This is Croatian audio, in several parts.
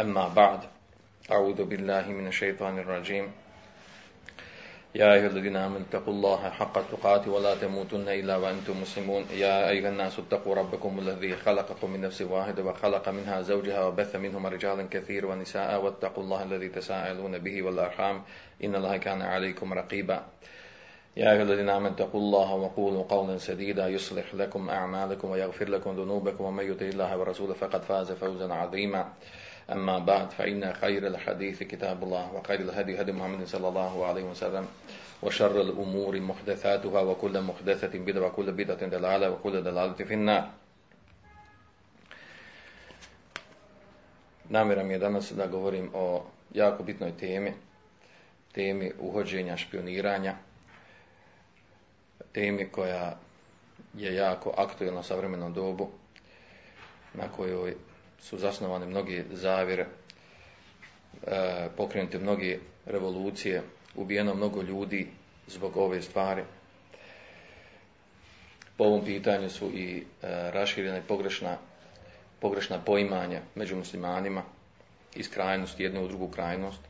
أما بعد أعوذ بالله من الشيطان الرجيم. يا أيها الذين آمنوا اتقوا الله حق تقاته ولا تموتن إلا وأنتم مسلمون. يا أيها الناس اتقوا ربكم الذي خلقكم من نفس واحدة وخلق منها زوجها وبث منهما رجالا كثير ونساء. واتقوا الله الذي تساءلون به والأرحام. إن الله كان عليكم رقيبا. يا أيها الذين آمنوا اتقوا الله وقولوا قولا سديدا. يصلح لكم أعمالكم ويغفر لكم ذنوبكم. ومن يطع الله ورسوله فقد فاز فوزا عظيما. أما بعد فإن خير الحديث كتاب الله وخير الهدي هدي محمد صلى الله عليه وسلم وشر الأمور محدثاتها وكل محدثة بدعة وكل بدعة دلالة وكل دلالة في النار Namjera mi je danas da govorim o jako bitnoj temi, temi uhođenja špioniranja, temi koja je jako aktualna u savremenom dobu, na kojoj su zasnovane mnogi zavire, e, pokrenute mnoge revolucije, ubijeno mnogo ljudi zbog ove stvari. Po ovom pitanju su i e, raširena i pogrešna, pogrešna poimanja među muslimanima iz krajnosti jedne u drugu krajnost.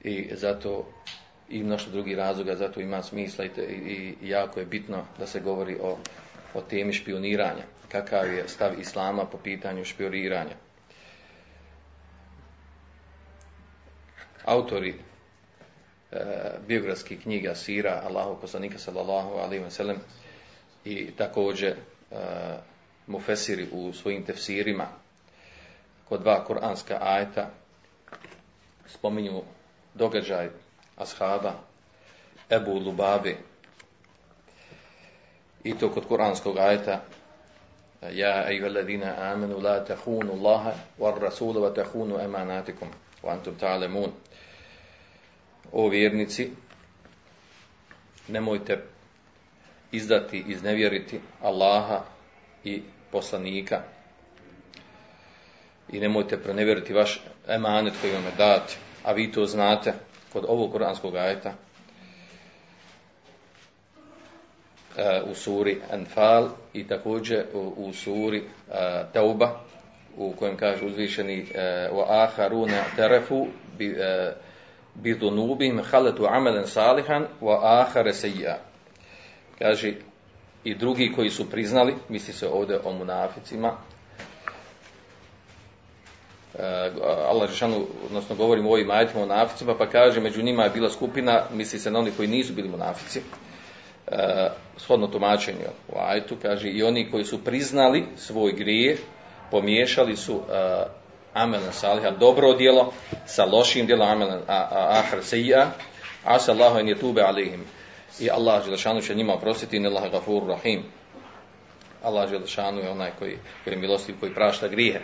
I zato i mnoštvo drugih razloga, zato ima smisla i, i jako je bitno da se govori o, o temi špioniranja kakav je stav Islama po pitanju špioniranja. Autori e, biografskih knjiga Sira, Allahu poslanika sallallahu alaihi wa sallam i također e, mufesiri u svojim tefsirima kod dva kuranska ajta spominju događaj ashaba Ebu Lubabi i to kod kuranskog ajeta. Ja ejuha alladhina la tahunu Allaha war rasula wa emanatikum wa antum ta'lamun. O vjernici nemojte izdati, iznevjeriti Allaha i poslanika. I nemojte prenevjeriti vaš emanet koji vam je dat, a vi to znate kod ovog kuranskog ajeta. U suri Anfal i također u, suri Tauba u kojem kaže uzvišeni bi dunubihim halatu amalan salihan wa ahare sayya kaže i drugi koji su priznali misli se ovdje o munaficima Allah Žešanu, odnosno govorimo o ovim ajetima munaficima, pa kaže među njima je bila skupina, misli se na oni koji nisu bili munafici, shodno tumačenju u ajetu, kaže i oni koji su priznali svoj grije, pomiješali su uh, amelen saliha, dobro djelo sa lošim djelom amelen ahar seja, a sa Allahom je tube alihim. I Allah Želešanu će njima oprostiti, in Allah gafur rahim. Allah Želešanu je onaj koji, koji je milostiv, koji prašta grije.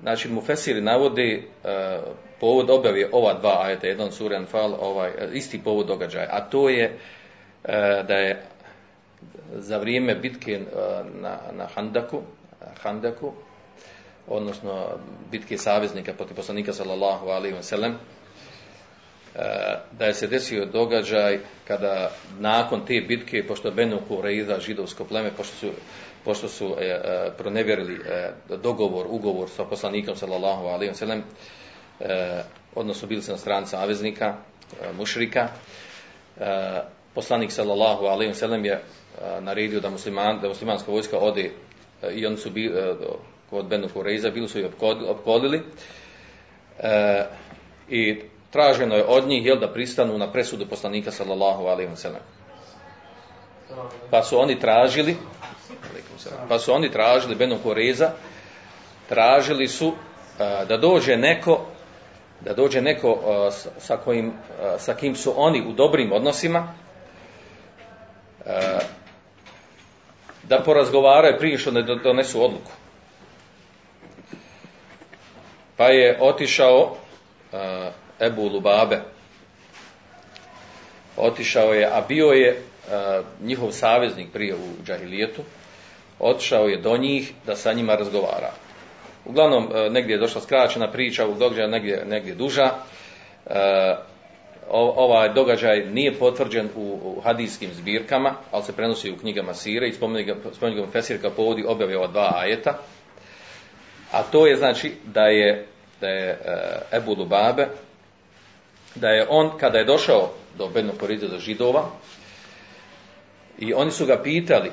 Znači, Mufesiri navodi uh, povod objavi ova dva ajeta, jedan sura Anfal, ovaj, isti povod događaja, a to je da je za vrijeme bitke na, na Handaku, Handaku, odnosno bitke saveznika protiv poslanika sallallahu alaihi wa da je se desio događaj kada nakon te bitke, pošto Benu Kureiza, židovsko pleme, pošto su, pošto su e, pronevjerili e, dogovor, ugovor sa poslanikom sallallahu alaihi wa sallam, e, odnosno bili su na strani saveznika, e, mušrika, e, poslanik sallallahu alejhi ve sellem je naredio da musliman da muslimanska vojska ode i oni su bili kod Benu Kureiza bili su i opkolili e, i traženo je od njih jel da pristanu na presudu poslanika sallallahu alejhi ve sellem pa su oni tražili pa su oni tražili Benu Kureiza tražili su da dođe neko da dođe neko sa, kojim, sa kim su oni u dobrim odnosima da porazgovaraju prije što ne donesu odluku. Pa je otišao Ebu Lubabe. Otišao je, a bio je njihov saveznik prije u Džahilijetu. Otišao je do njih da sa njima razgovara. Uglavnom, negdje je došla skraćena priča, u događaju negdje, negdje duža ovaj događaj nije potvrđen u, hadijskim zbirkama, ali se prenosi u knjigama Sire i spominje ga, Fesir kao povodi objave ova dva ajeta. A to je znači da je, da je e, Ebu Lubabe, da je on kada je došao do Bedno do židova i oni su ga pitali,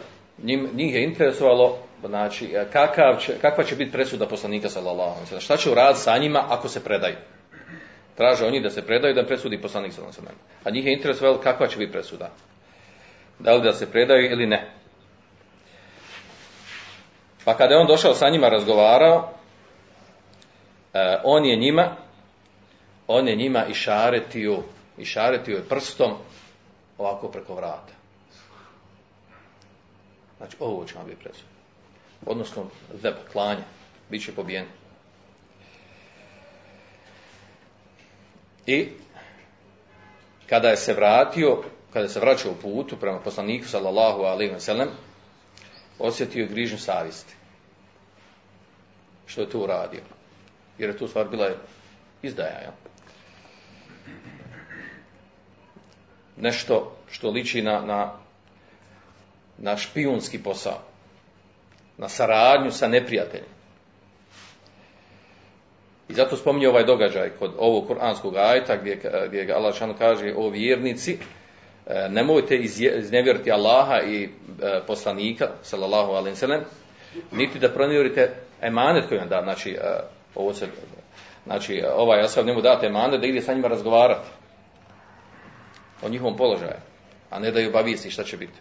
njih je interesovalo znači, kakav će, kakva će biti presuda poslanika sallallahu alejhi Šta će uraditi sa njima ako se predaju? Traže oni da se predaju da presudi poslanik sallallahu alejhi A njih je interesovalo kakva će biti presuda. Da li da se predaju ili ne. Pa kada je on došao sa njima razgovarao, e, on je njima on je njima išaretio, išaretio je prstom ovako preko vrata. Znači, ovo će vam biti presuda. Odnosno, zeb, klanja, bit će pobijen. I kada je se vratio, kada se vraćao u putu prema poslaniku sallallahu alejhi ve sellem, osjetio je grižnju savjesti. Što je to uradio? Jer je tu stvar bila izdaja, ja? Nešto što liči na, na, na špijunski posao. Na saradnju sa neprijateljem. I zato spominje ovaj događaj kod ovog kuranskog ajta gdje, gdje ga Allah kaže o vjernici, e, nemojte iznevjeriti Allaha i e, poslanika, sallallahu alaihi sallam, niti da pronevjerite emanet koji vam da, znači, e, ovo se, znači ovaj asav njemu date emanet da ide sa njima razgovarati o njihovom položaju, a ne da ju obavijesti šta će biti.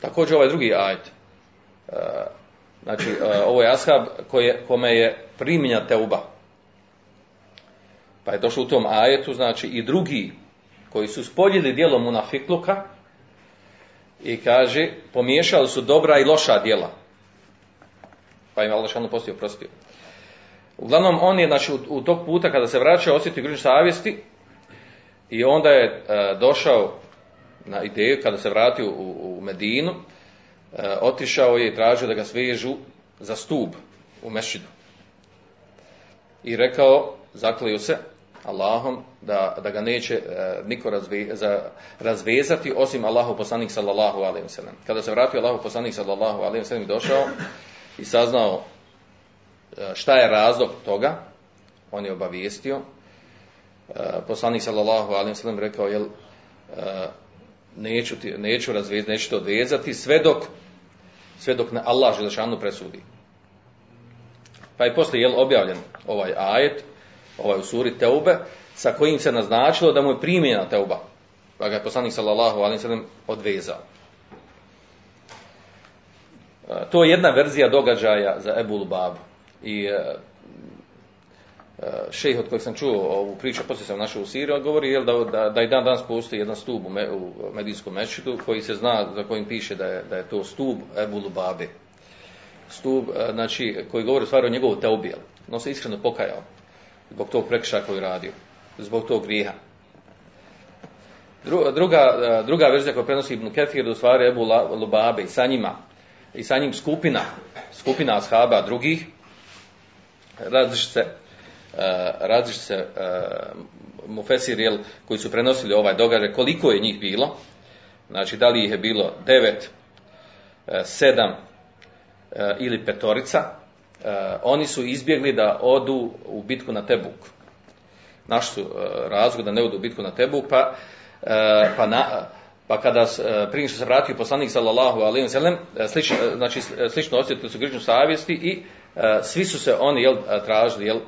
Također ovaj drugi ajet, Znači, e, ovo je ashab koje, kome je primjenja teuba. Pa je došlo u tom ajetu, znači i drugi koji su spoljili djelom munafikluka i kaže, pomiješali su dobra i loša djela. Pa im Allah šalno postio prostio. Uglavnom, on je, znači, u, tog puta kada se vraća, osjetio grižu savjesti i onda je e, došao na ideju, kada se vratio u, u Medinu, E, otišao je i tražio da ga svežu za stup u mešidu. I rekao, zakleo se Allahom da, da ga neće e, niko razvezati osim Allahu poslanik sallallahu alaihi wa sallam. Kada se vratio Allahu poslanik sallallahu alaihi wa sallam i došao i saznao e, šta je razlog toga, on je obavijestio. Poslanik sallallahu alaihi wa sallam rekao, jel, neću, ti, neću razvezati, neću to odvezati, sve dok, sve dok ne Allah Želešanu presudi. Pa je poslije jel, objavljen ovaj ajet, ovaj u suri Teube, sa kojim se naznačilo da mu je primjena Teuba. Pa ga je poslanik sallallahu alaihi sallam odvezao. E, to je jedna verzija događaja za Ebu Lubabu. I e, šejh od kojeg sam čuo ovu priču, poslije sam našao u Siriju, govori jel, da, da, da i dan danas postoji jedan stup u, me, u medijskom mečitu koji se zna, za kojim piše da je, da je to stup Ebu Lubabe. Stup, e, znači, koji govori stvari o njegovu teobi, no se iskreno pokajao zbog tog prekršaja koji radio, zbog tog grijeha. Druga, e, druga verzija koja prenosi Ibn Ketir da u stvari Ebu Lubabe i sa njima, i sa njim skupina, skupina ashaba drugih, različite različite se mufesir jel, koji su prenosili ovaj događaj, koliko je njih bilo, znači da li ih je bilo devet, e, sedam ili petorica, oni su izbjegli da odu u bitku na Tebuk. Naš su razlog da ne odu u bitku na Tebuk, pa, pa, na, pa kada prije što se vratio poslanik sallallahu alejhi ve sellem slično znači slično osjetili su grižnju savjesti i svi su se oni jel tražili jel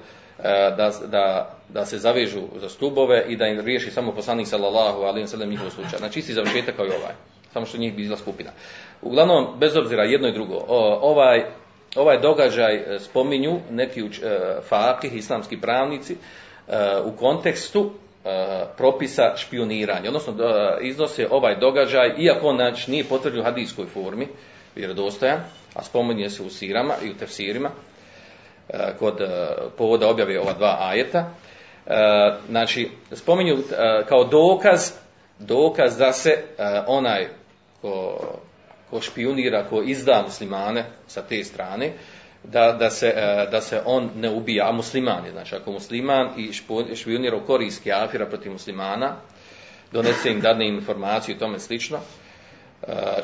da, da, da se zavežu za stubove i da im riješi samo poslanik sallallahu alejhi ve sellem njihov slučaj. Znači isti završetak kao i ovaj. Samo što njih bila skupina. Uglavnom, bez obzira jedno i drugo, ovaj, ovaj događaj e, spominju neki uč, e, fakih, islamski pravnici, u kontekstu propisa špioniranja. Odnosno, iznose ovaj događaj, iako on znači, nije potvrđen u hadijskoj formi, vjerodostojan, a spominje se u sirama i u tefsirima, kod povoda objave ova dva ajeta. Znači, spominju kao dokaz, dokaz da se onaj ko, ko špionira, ko izda muslimane sa te strane, da, da, se, da se on ne ubija, a musliman je, znači ako musliman i špionira u korist kafira protiv muslimana, donese im, dadne im informaciju i tome slično,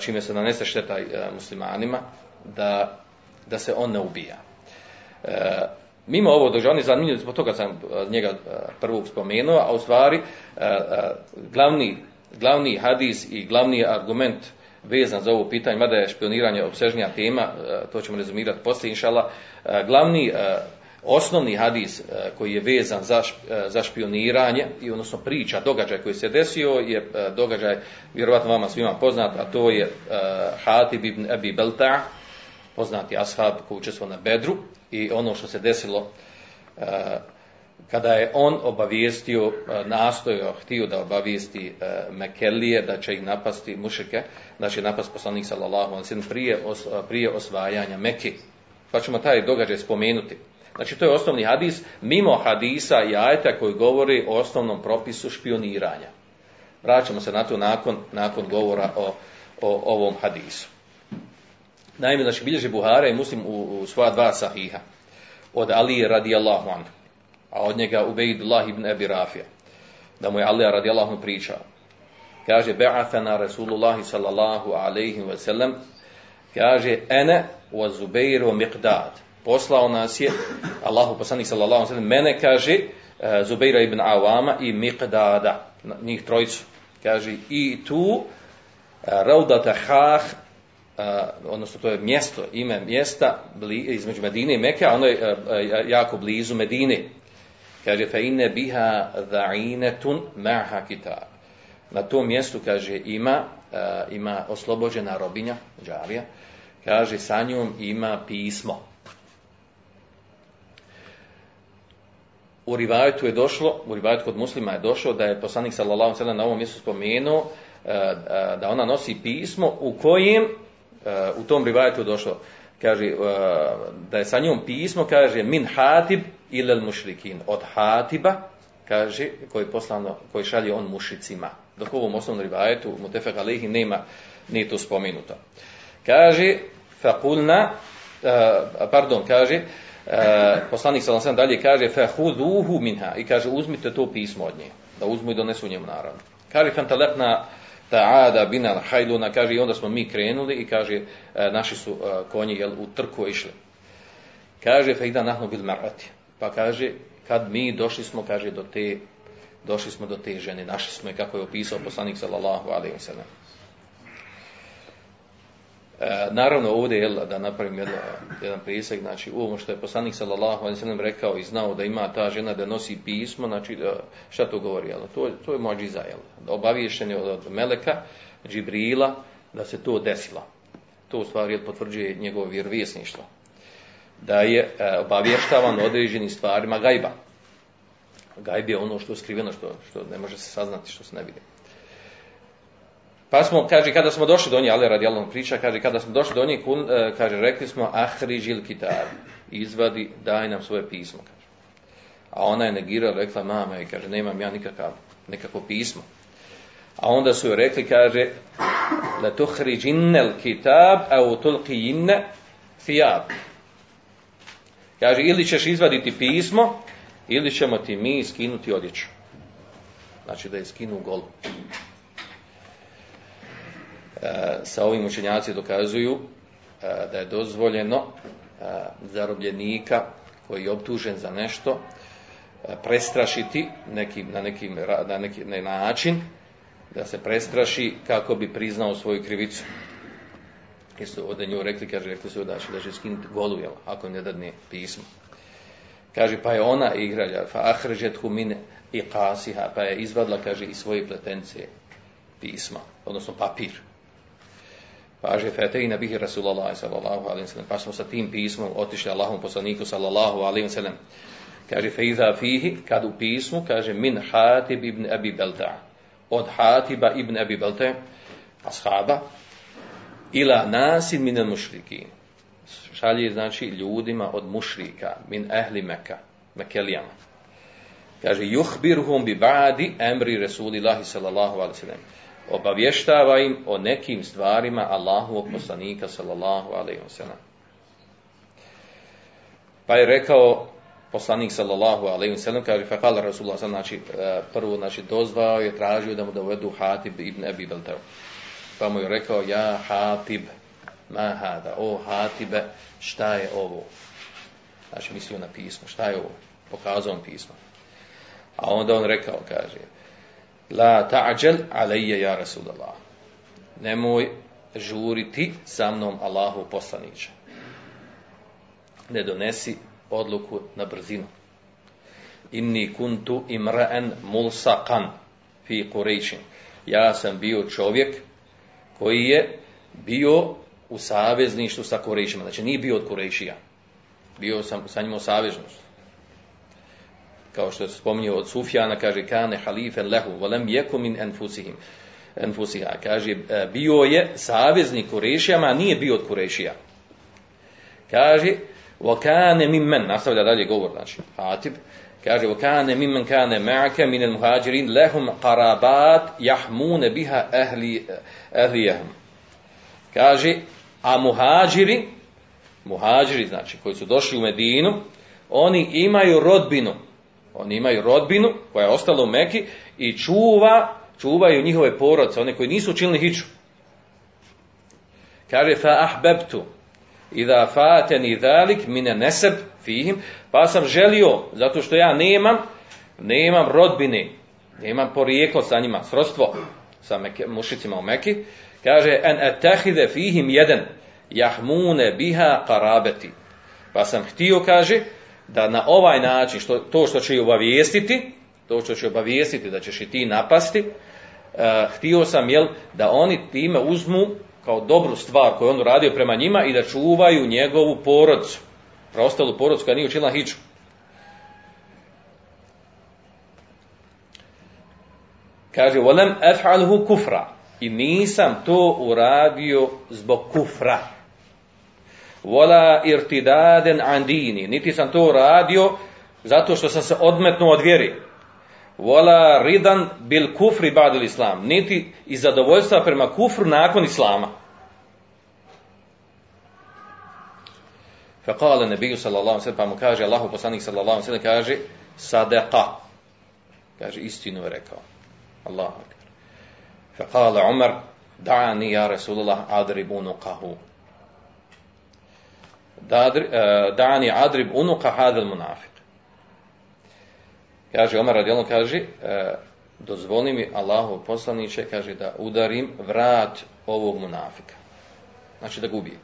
čime se nanese šteta muslimanima, da, da se on ne ubija. Mimo ovo događaja, on je zanimljiv, zbog toga sam njega prvog spomenuo, a u stvari glavni, glavni hadis i glavni argument vezan za ovo pitanje, mada je špioniranje obsežnija tema, to ćemo rezumirati poslije, inšala, glavni osnovni hadis koji je vezan za, špioniranje i odnosno priča, događaj koji se desio je događaj, vjerovatno vama svima poznat, a to je Hatib ibn Abi Belta, poznati ashab koji učestvovao na Bedru i ono što se desilo kada je on obavijestio, nastojao, htio da obavijesti Mekelije da će ih napasti mušike, da će napasti poslanik sallallahu alaihi prije, prije osvajanja Mekke. Pa ćemo taj događaj spomenuti. Znači to je osnovni hadis, mimo hadisa i ajta koji govori o osnovnom propisu špioniranja. Vraćamo se na to nakon, nakon govora o, o ovom hadisu. Naime, znači bilježi Buhara i Muslim u, u svoja dva sahiha. Od Ali radijallahu anhu. A od njega Ubejdullah ibn Abi Rafija. Da mu je Ali radijallahu anhu pričao. Kaže, Be'athana Rasulullahi sallallahu alaihi wa sallam. Kaže, ene wa Zubeiru miqdad. Poslao nas je, Allahu poslanik sallallahu alaihi wa sallam, mene kaže, Zubeira ibn Awama i Miqdada, njih trojicu. Kaže, i tu, Raudata Hah odnosno to je mjesto, ime mjesta između Medine i Meke, a ono je uh, jako blizu Medine. Kaže, fa inne biha dha'inetun ma'ha kitab. Na tom mjestu, kaže, ima, uh, ima oslobođena robinja, džavija, kaže, sa njom ima pismo. U rivajetu je došlo, u rivajetu kod muslima je došlo da je poslanik sallallahu sallam na ovom mjestu spomenuo da ona nosi pismo u kojem u tom rivajetu došlo, kaže, da je sa njom pismo, kaže, min hatib ilal mušrikin, od hatiba, kaže, koji, poslano, koji šalje on mušicima. Dok u ovom osnovnom rivajetu, mutefek alehi, nema, nije to spomenuto. Kaže, fakulna, pardon, kaže, poslanik sallam dalje kaže, fahuduhu minha, i kaže, uzmite to pismo od nje, da uzmu i donesu njemu naravno. Kaže, fantalepna, ta'ada binal hajduna, kaže i onda smo mi krenuli i kaže e, naši su e, konji jel, u trku išli. Kaže fe ida nahnu bil marati. Pa kaže kad mi došli smo kaže do te došli smo do te žene, našli smo je kako je opisao poslanik sallallahu ve sellem. E, naravno ovdje jel, da napravim jedan, priseg, znači u ovom što je poslanik sallallahu alejhi ve rekao i znao da ima ta žena da nosi pismo, znači šta to govori, jel? To, to je muadžiza, jel? Obaviješten je od Meleka, Džibrila, da se to desilo. To u stvari jel, potvrđuje njegovo vjerovjesništvo. Da je e, obavještavan određenim stvarima gajba. Gajb je ono što je skriveno, što, što ne može se saznati, što se ne vidi. Pa smo, kaže, kada smo došli do nje, ali radi Allah priča, kaže, kada smo došli do nje, kun, e, kaže, rekli smo, ahrižil kitab, izvadi, daj nam svoje pismo, kaže. A ona je negirala, rekla, mama, i kaže, nemam ja nikakav, nekako pismo. A onda su joj rekli, kaže, la tuhriđinnel kitab, a u tulqijinne fijab. Kaže, ili ćeš izvaditi pismo, ili ćemo ti mi skinuti odjeću. Znači da je skinu golu. E, sa ovim učenjaci dokazuju e, da je dozvoljeno e, zarobljenika koji je optužen za nešto prestrašiti nekim, na, nekim, na neki na način da se prestraši kako bi priznao svoju krivicu. Jesu ovdje nju rekli, kaže, rekli su da će da će skinuti golu, jel, ako ne dadne pismo. Kaže, pa je ona igralja, fa ahređet min i kasiha, pa je izvadla, kaže, i svoje pletencije pisma, odnosno papir. Kaže, fetejna bihi Rasulallah sallallahu alaihi sallam. Pa smo sa tim pismom otišli Allahom poslaniku sallallahu alaihi sallam. Kaže, feiza fihi, kad u pismu, kaže, min Hatib ibn Abi Belta. Od Hatiba ibn Abi Belta, ashaba, ila nasin min mušrikin. šalje znači ljudima od mušrika, min ehli Meka, Mekelijama. Kaže, juhbirhum bi ba'di emri Resulillahi sallallahu alaihi sallam. Obavještava im o nekim stvarima Allahovog poslanika sallallahu alaihi sallam. Pa je rekao poslanik sallallahu alejhi ve sellem kaže fa qala rasulullah znači e, prvo znači dozvao je tražio da mu dovedu Hatib ibn Abi Baltav pa mu je rekao ja Hatib ma hada o Hatibe šta je ovo? Znači mislio na pismo šta je ovo? Pokazao on pismo. A onda on rekao kaže la ta'jal alayya ja rasulullah nemoj žuriti sa mnom Allahu poslanice ne donesi odluku na brzinu. Inni kuntu imra'an mulsaqan fi Qurayshin. Ja sam bio čovjek koji je bio u savezništvu sa Kurejšima. Znači nije bio od Kurejšija. Bio sam sa njima u savezništvu Kao što se spominje od Sufjana, kaže kane halifen lehu, volem jeku min enfusihim. Enfusiha. Kaže, e, bio je saveznik Kurejšijama, a nije bio od Kurejšija. Kaže, وَكَانَ مِمَّنْ Nastavlja dalje govor, znači, Hatib, kaže, وَكَانَ مِمَّنْ كَانَ مَعَكَ مِنَ الْمُهَاجِرِينَ لَهُمْ قَرَابَاتْ يَحْمُونَ بِهَا أَهْلِ أَهْلِيَهُمْ Kaže, a muhađiri, muhađiri, znači, koji su došli u Medinu, oni imaju rodbinu, oni imaju rodbinu koja je ostala u Meki i čuva, čuvaju njihove porodce, one koji nisu učinili hiču. Kaže, fa ahbebtu, Ida fateni dalik mine neseb fihim, pa sam želio, zato što ja nemam, nemam rodbine, nemam porijeklo sa njima, srodstvo sa mušicima u Meki, kaže, en etehide fihim jedan, jahmune biha karabeti. Pa sam htio, kaže, da na ovaj način, što, to što će obavijestiti, to što će obavijestiti da ćeš i ti napasti, uh, htio sam, jel, da oni time uzmu kao dobru stvar koju on uradio prema njima i da čuvaju njegovu porodcu. Preostalu porodcu koja nije učinila hiču. Kaže, volem ef'alhu kufra. I nisam to uradio zbog kufra. Vola irtidaden andini. Niti sam to uradio zato što sam se odmetnuo od vjeri wala ridan bil kufri ba'dil islam, niti iz zadovoljstva prema kufru nakon islama. Faqala nabiju sallallahu sellem pa mu kaže Allahu poslanik sallallahu sellem kaže sadaqa. Kaže istinu je rekao. Allahu akbar. Faqala Umar da'ani ya Rasulullah adrib unuqahu. Da'ani adrib unuqa hadha al-munafiq. Kaže Omar radijalno kaže, e, dozvoli mi Allahu poslaniće, kaže da udarim vrat ovog munafika. Znači da gubi.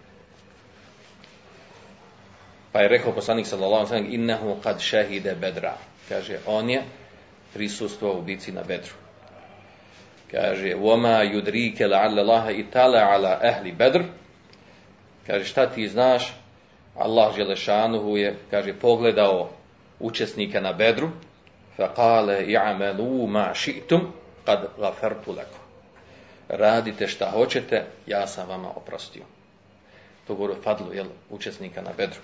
Pa je rekao poslanik sallallahu alejhi ve innahu qad shahida bedra. Kaže on je prisustvovao u bici na Bedru. Kaže wama yudrike la'alla Allah itala ala ahli Bedr. Kaže šta ti znaš? Allah dželešanuhu je kaže pogledao učesnike na Bedru فقال يعملوا ما شئتم قد غفرت لكم radite šta hoćete ja sam vama oprostio to govori fadlu jel, učesnika na bedru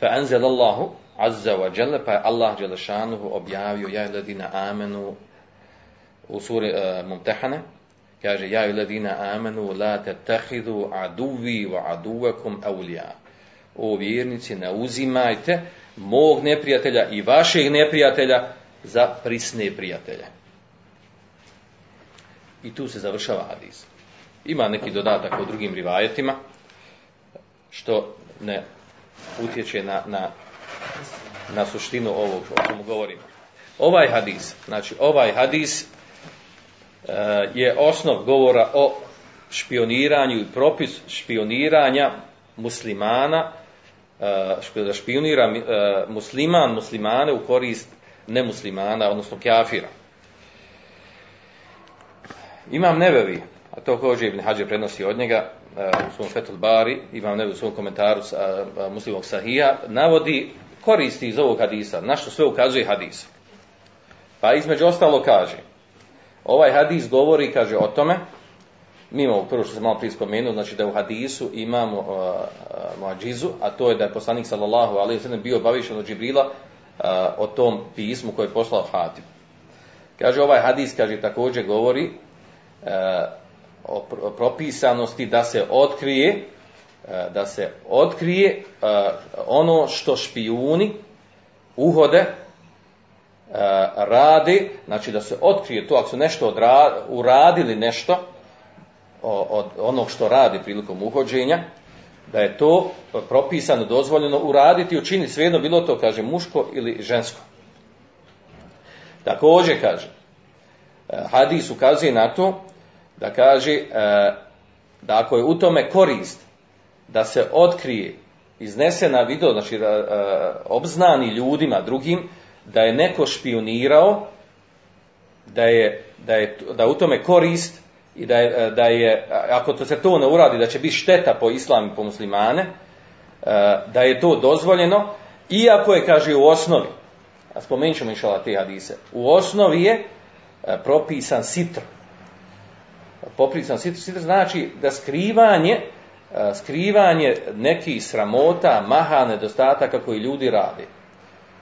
fa anzal Allahu azza wa jalla pa Allah dželešanuhu objavio ja ladina amenu u suri uh, mumtehane kaže ja ladina amenu la tattahidu aduvi wa aduvakum awliya o vjernici ne uzimajte mog neprijatelja i vašeg neprijatelja za prisne prijatelje. I tu se završava hadis. Ima neki dodatak u drugim rivajetima, što ne utječe na, na, na suštinu ovog o čemu govorimo. Ovaj hadis, znači ovaj hadis je osnov govora o špioniranju i propis špioniranja muslimana da špionira e, musliman muslimane u korist nemuslimana, odnosno kafira. Imam Nebevi, a to kođe Ibn Hađe prenosi od njega u svom Fetul Bari, Imam Nebevi u svom komentaru sa, muslimog sahija, navodi koristi iz ovog hadisa, na što sve ukazuje hadis. Pa između ostalo kaže, ovaj hadis govori, kaže o tome, Mi imamo prvo što sam malo prije spomenuo, znači da u hadisu imamo uh, muadžizu, a to je da je poslanik sallallahu alejhi ve sellem bio obavišten od Džibrila uh, o tom pismu koje je poslao Hatib. Kaže ovaj hadis kaže također govori uh, o pr- o propisanosti da se otkrije da se otkrije ono što špijuni uhode uh, rade, znači da se otkrije to ako su nešto odra, uradili nešto od onog što radi prilikom uhođenja, da je to propisano, dozvoljeno uraditi i učiniti svejedno bilo to, kaže, muško ili žensko. Također kaže, e, hadis ukazuje na to da kaže e, da ako je u tome korist da se otkrije, iznese na video, znači e, obznani ljudima drugim da je neko špionirao, da je, da je da u tome korist i da je, da je ako to se to ne uradi da će biti šteta po islam i po muslimane, da je to dozvoljeno, iako je, kaže, u osnovi, a spomenut ćemo inšala te hadise, u osnovi je propisan sitr. Poprisan sitr, sitr znači da skrivanje, skrivanje nekih sramota, maha, nedostataka koji ljudi rade.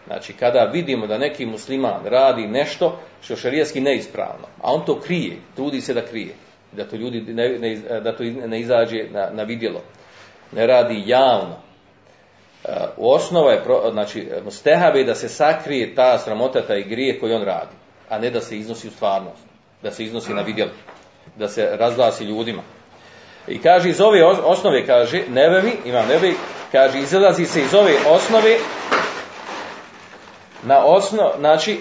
Znači, kada vidimo da neki musliman radi nešto što šarijaski neispravno, a on to krije, trudi se da krije, da to ljudi ne, ne, da to ne izađe na, na vidjelo, ne radi javno. U osnova je, znači, mustehab je da se sakrije ta sramota, taj grije koji on radi, a ne da se iznosi u stvarnost, da se iznosi na vidjelo, da se razglasi ljudima. I kaže, iz ove osnove, kaže, nebevi, imam nebevi, kaže, izlazi se iz ove osnove na osnov, znači,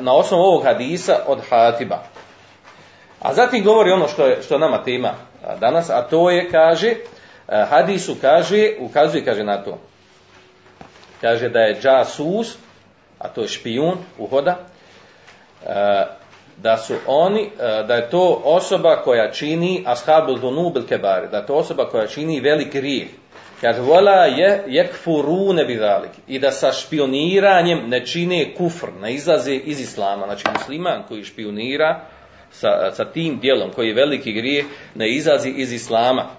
na osnovu ovog hadisa od Hatiba. A zatim govori ono što je, što nama tema danas, a to je, kaže, hadisu kaže, ukazuje, kaže na to, kaže da je džasus, a to je špijun, uhoda, da su oni, da je to osoba koja čini ashabul dunubil kebari, da je to osoba koja čini velik grijeh. Kaže, vola je jekfurune bidalik. I da sa špioniranjem ne čine kufr, ne izlaze iz islama. Znači, musliman koji špionira sa, sa tim dijelom, koji je veliki grijeh, ne izlazi iz islama.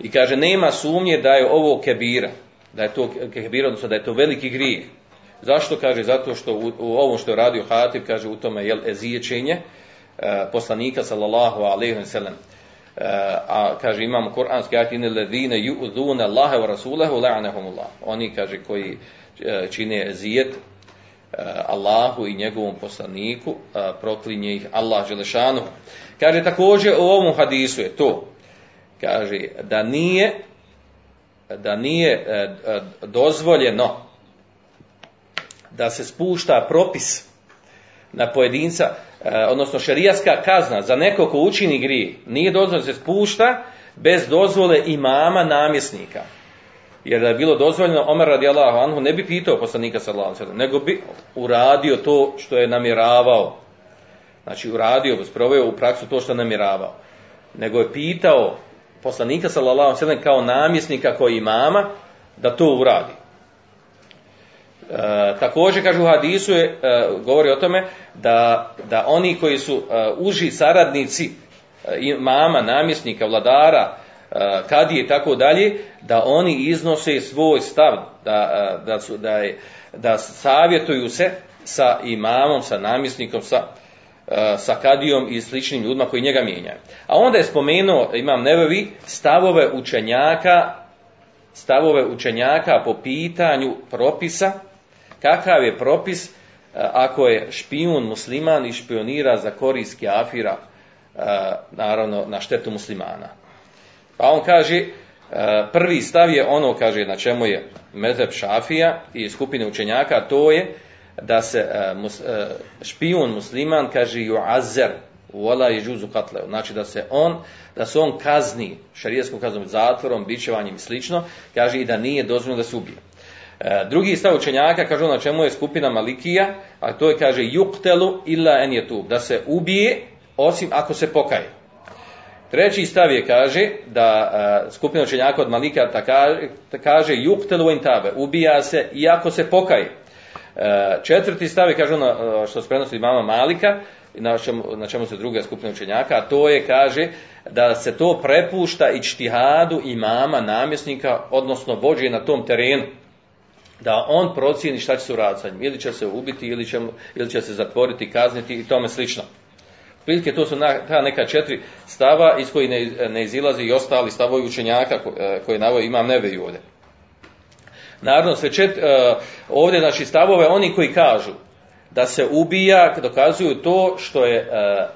I kaže, nema sumnje da je ovo kebira. Da je to kebira, odnosno da je to veliki grijeh. Zašto? Kaže, zato što u, u ovom što je radio Hatib, kaže, u tome je eziječenje e, poslanika, sallallahu alaihi wa sallam. Uh, a kaže imamo kuranski ajet inel yu'dhuna Allaha wa rasulahu la'anahumullah. Oni kaže koji uh, čine zijet uh, Allahu i njegovom poslaniku, proklinje ih Allah dželešanu. Kaže također u ovom hadisu je to. Kaže da nije da nije dozvoljeno da se spušta propis na pojedinca, odnosno šerijaska kazna za neko ko učini grije, nije dozvoljeno da se spušta bez dozvole imama namjesnika. Jer da je bilo dozvoljeno, Omer radijallahu anhu ne bi pitao poslanika sallallahu alejhi nego bi uradio to što je namjeravao. Znači uradio, sproveo u praksu to što je namjeravao. Nego je pitao poslanika sallallahu alejhi kao namjesnika koji imama da to uradi. E, također kaže u hadisu je, e, govori o tome da, da oni koji su e, uži saradnici mama, namjesnika, vladara, kadije i tako dalje, da oni iznose svoj stav, da, da, su, da, je, da savjetuju se sa imamom, sa namjesnikom, sa, sa kadijom i sličnim ljudima koji njega mijenjaju. A onda je spomenuo, imam nevevi, stavove učenjaka, stavove učenjaka po pitanju propisa, kakav je propis ako je špijun musliman i špionira za korist kafira naravno na štetu muslimana. Pa on kaže prvi stav je ono kaže na čemu je mezheb šafija i skupine učenjaka to je da se špijun musliman kaže ju'azzer wala yajuzu qatlu znači da se on da se on kazni šerijskom kaznom zatvorom bičevanjem i slično kaže i da nije dozvoljeno da se ubije E, drugi stav učenjaka kaže na čemu je skupina Malikija, a to je kaže yuqtelu illa en yetub, da se ubije osim ako se pokaje. Treći stav je kaže da uh, skupina učenjaka od Malika kaže, yuqtelu in tabe, ubija se iako se pokaje. Uh, četvrti stav je kaže ono što se prenosi mama Malika, i na čemu, na čemu su druge skupine učenjaka, a to je, kaže, da se to prepušta i čtihadu imama, namjesnika, odnosno vođe na tom terenu da on procijeni šta će se uraditi sa njim. Ili će se ubiti, ili će, ili će se zatvoriti, kazniti i tome slično. Prilike to su na, ta neka četiri stava iz koji ne, ne izilazi i ostali stavovi učenjaka e, koje navoj imam neveju ovdje. Naravno, sve čet, e, ovdje znači stavove oni koji kažu da se ubija, dokazuju to što je, e,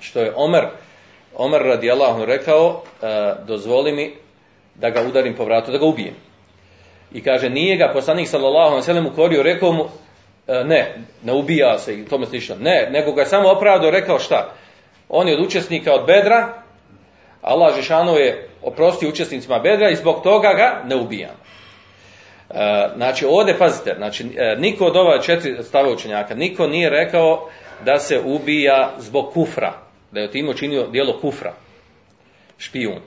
što je Omer, Omer radijallahu rekao, dozvoli mi da ga udarim po vratu, da ga ubijem. I kaže, nije ga poslanik sallallahu alejhi ve sellem ukorio, rekao mu, e, ne, ne ubija se i tome slično. Ne, nego ga je samo opravdao, rekao šta? On je od učesnika od Bedra, Allah Žešanu je oprostio učesnicima Bedra i zbog toga ga ne ubijam. E, znači ovdje pazite, znači e, niko od ova četiri stava učenjaka, niko nije rekao da se ubija zbog kufra, da je tim učinio dijelo kufra, špijun.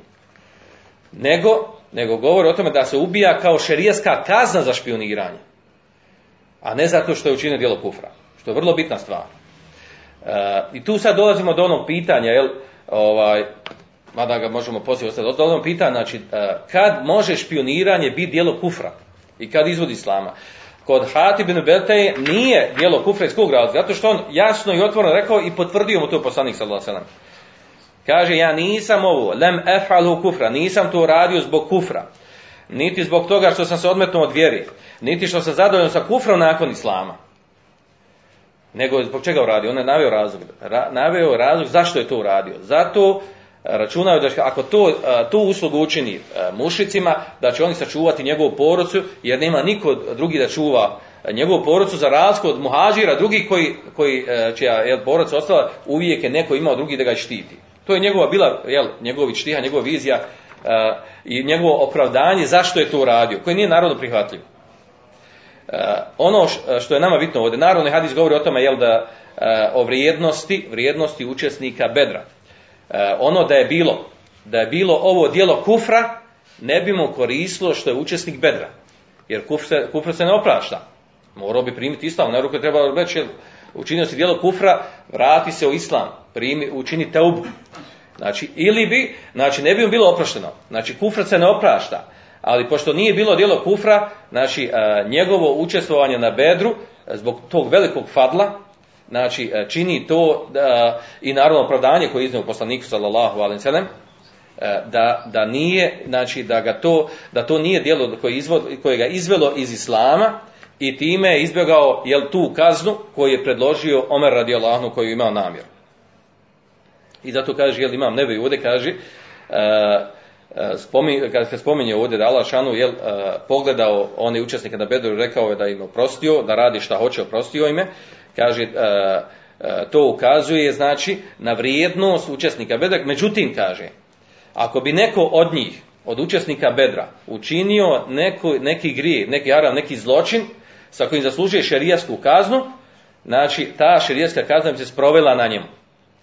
Nego, nego govori o tome da se ubija kao šerijaska kazna za špioniranje, a ne zato što je učinio dijelo kufra, što je vrlo bitna stvar. E, I tu sad dolazimo do onog pitanja, jel, ovaj, mada ga možemo poslije ostaviti, do onog pitanja, znači, e, kad može špioniranje biti dijelo kufra i kad izvodi islama. Kod Hatib ibn Beltaje nije dijelo kufra iz kog razloga, zato što on jasno i otvoreno rekao i potvrdio mu to poslanik sallallahu alejhi. Kaže, ja nisam ovo, lem efalu kufra, nisam to radio zbog kufra. Niti zbog toga što sam se odmetnuo od vjeri. Niti što sam zadovoljan sa kufrom nakon islama. Nego zbog čega uradio? On je naveo razlog. Ra, naveo razlog zašto je to uradio. Zato e, računaju da ako to, e, tu uslugu učini e, mušicima, da će oni sačuvati njegovu porodcu, jer nema niko drugi da čuva njegovu porodcu za razliku od muhađira, drugi koji, koji čija je porodca ostala, uvijek je neko imao drugi da ga štiti. To je njegova bila, jel, njegovi čtiha, njegova vizija e, i njegovo opravdanje zašto je to uradio, koje nije narodno prihvatljivo. E, ono š- što je nama bitno ovdje, narodni hadis govori o tome jel da o vrijednosti, vrijednosti učesnika bedra. Ono da je bilo, da je bilo ovo dijelo kufra, ne bi mu koristilo što je učesnik bedra. Jer kufr se, kufr se ne oprašta. Morao bi primiti islam, ne ruke treba reći, učinio si dijelo kufra, vrati se u islam, primi, učini teubu. Znači, ili bi, znači ne bi mu bilo oprošteno. Znači, kufr se ne oprašta. Ali pošto nije bilo dijelo kufra, znači e, njegovo učestvovanje na bedru, e, zbog tog velikog fadla, znači e, čini to i naravno opravdanje koje je iznio poslaniku sallallahu sellem, e, da, da nije, znači da ga to, da to nije djelo koje, izvod, koje ga izvelo iz islama i time je izbjegao jel tu kaznu koju je predložio Omer radijallahu anhu koju je imao namjer. I zato kaže, jel imam nebe i ovdje kaže, e, e, spominje, kad se spominje ovdje da Allah šanu jel, e, pogledao one učesnike na Bedru, rekao je da im oprostio, da radi šta hoće, oprostio ime, kaže, to ukazuje znači na vrijednost učesnika Bedra, međutim kaže, ako bi neko od njih, od učesnika Bedra, učinio neko, neki grije, neki haram, neki zločin, sa kojim zaslužuje šerijasku kaznu, znači ta šerijaska kazna bi se sprovela na njemu.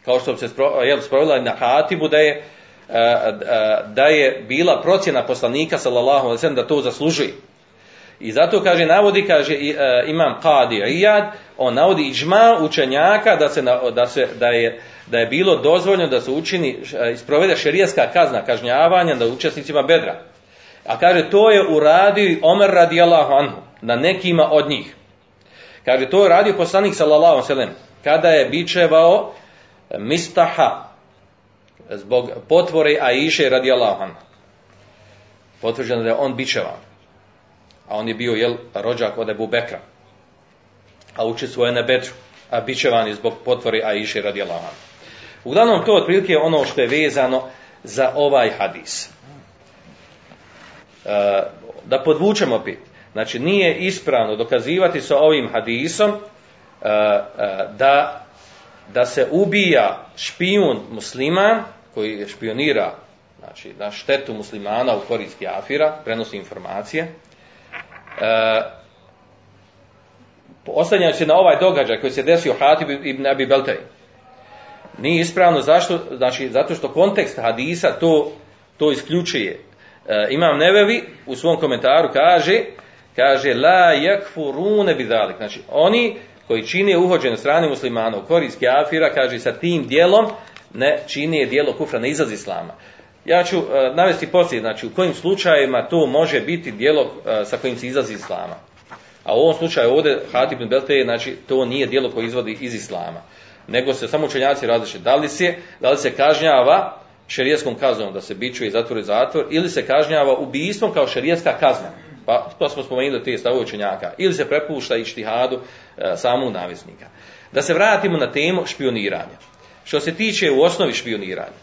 Kao što bi se jel, sprovela na Hatibu da je, e, e, da je bila procjena poslanika sallallahu alejhi ve da to zaslužuje. I zato kaže navodi kaže e, imam Qadi Iyad, on navodi iđma učenjaka da se da se da je da je bilo dozvoljeno da se učini isprovede šerijska kazna kažnjavanja na učesnicima Bedra. A kaže to je uradio Omer radijallahu anhu na nekima od njih. Kaže to je radio poslanik sallallahu sellem kada je bičevao Mistaha zbog potvore Aiše radijallahu anha. Potvrđeno da je on bičevan. A on je bio jel rođak od Ebu Bekra. A učestvuje na Bedru. A bičevan je zbog potvore Aiše radijallahu anha. Uglavnom to otprilike je ono što je vezano za ovaj hadis. E, da podvučemo opet. Znači nije ispravno dokazivati sa ovim hadisom e, e, da, da se ubija špijun musliman koji špionira znači, na štetu muslimana u korist kafira, prenosi informacije. E, oslanjajući se na ovaj događaj koji se desio Hatib ibn Abi Beltaj. Nije ispravno zašto? Znači, zato što kontekst hadisa to, to isključuje. E, Imam Nevevi u svom komentaru kaže kaže la yakfurune bidalik. Znači oni koji čine uhođene strane muslimana u korist kafira, kaže sa tim dijelom ne čini dijelo kufra, ne izlazi islama. Ja ću e, navesti poslije, znači u kojim slučajevima to može biti dijelo e, sa kojim se izlazi islama. A u ovom slučaju ovdje Hatib ibn Belte, znači to nije dijelo koje izvodi iz islama. Nego se samo učenjaci različe da li se, da li se kažnjava šerijskom kaznom da se bičuje i zatvori zatvor ili se kažnjava ubijstvom kao šerijska kazna. Pa to smo spomenuli te stavove učenjaka. Ili se prepušta i štihadu e, samog navisnika. Da se vratimo na temu špioniranja. Što se tiče u osnovi špioniranja.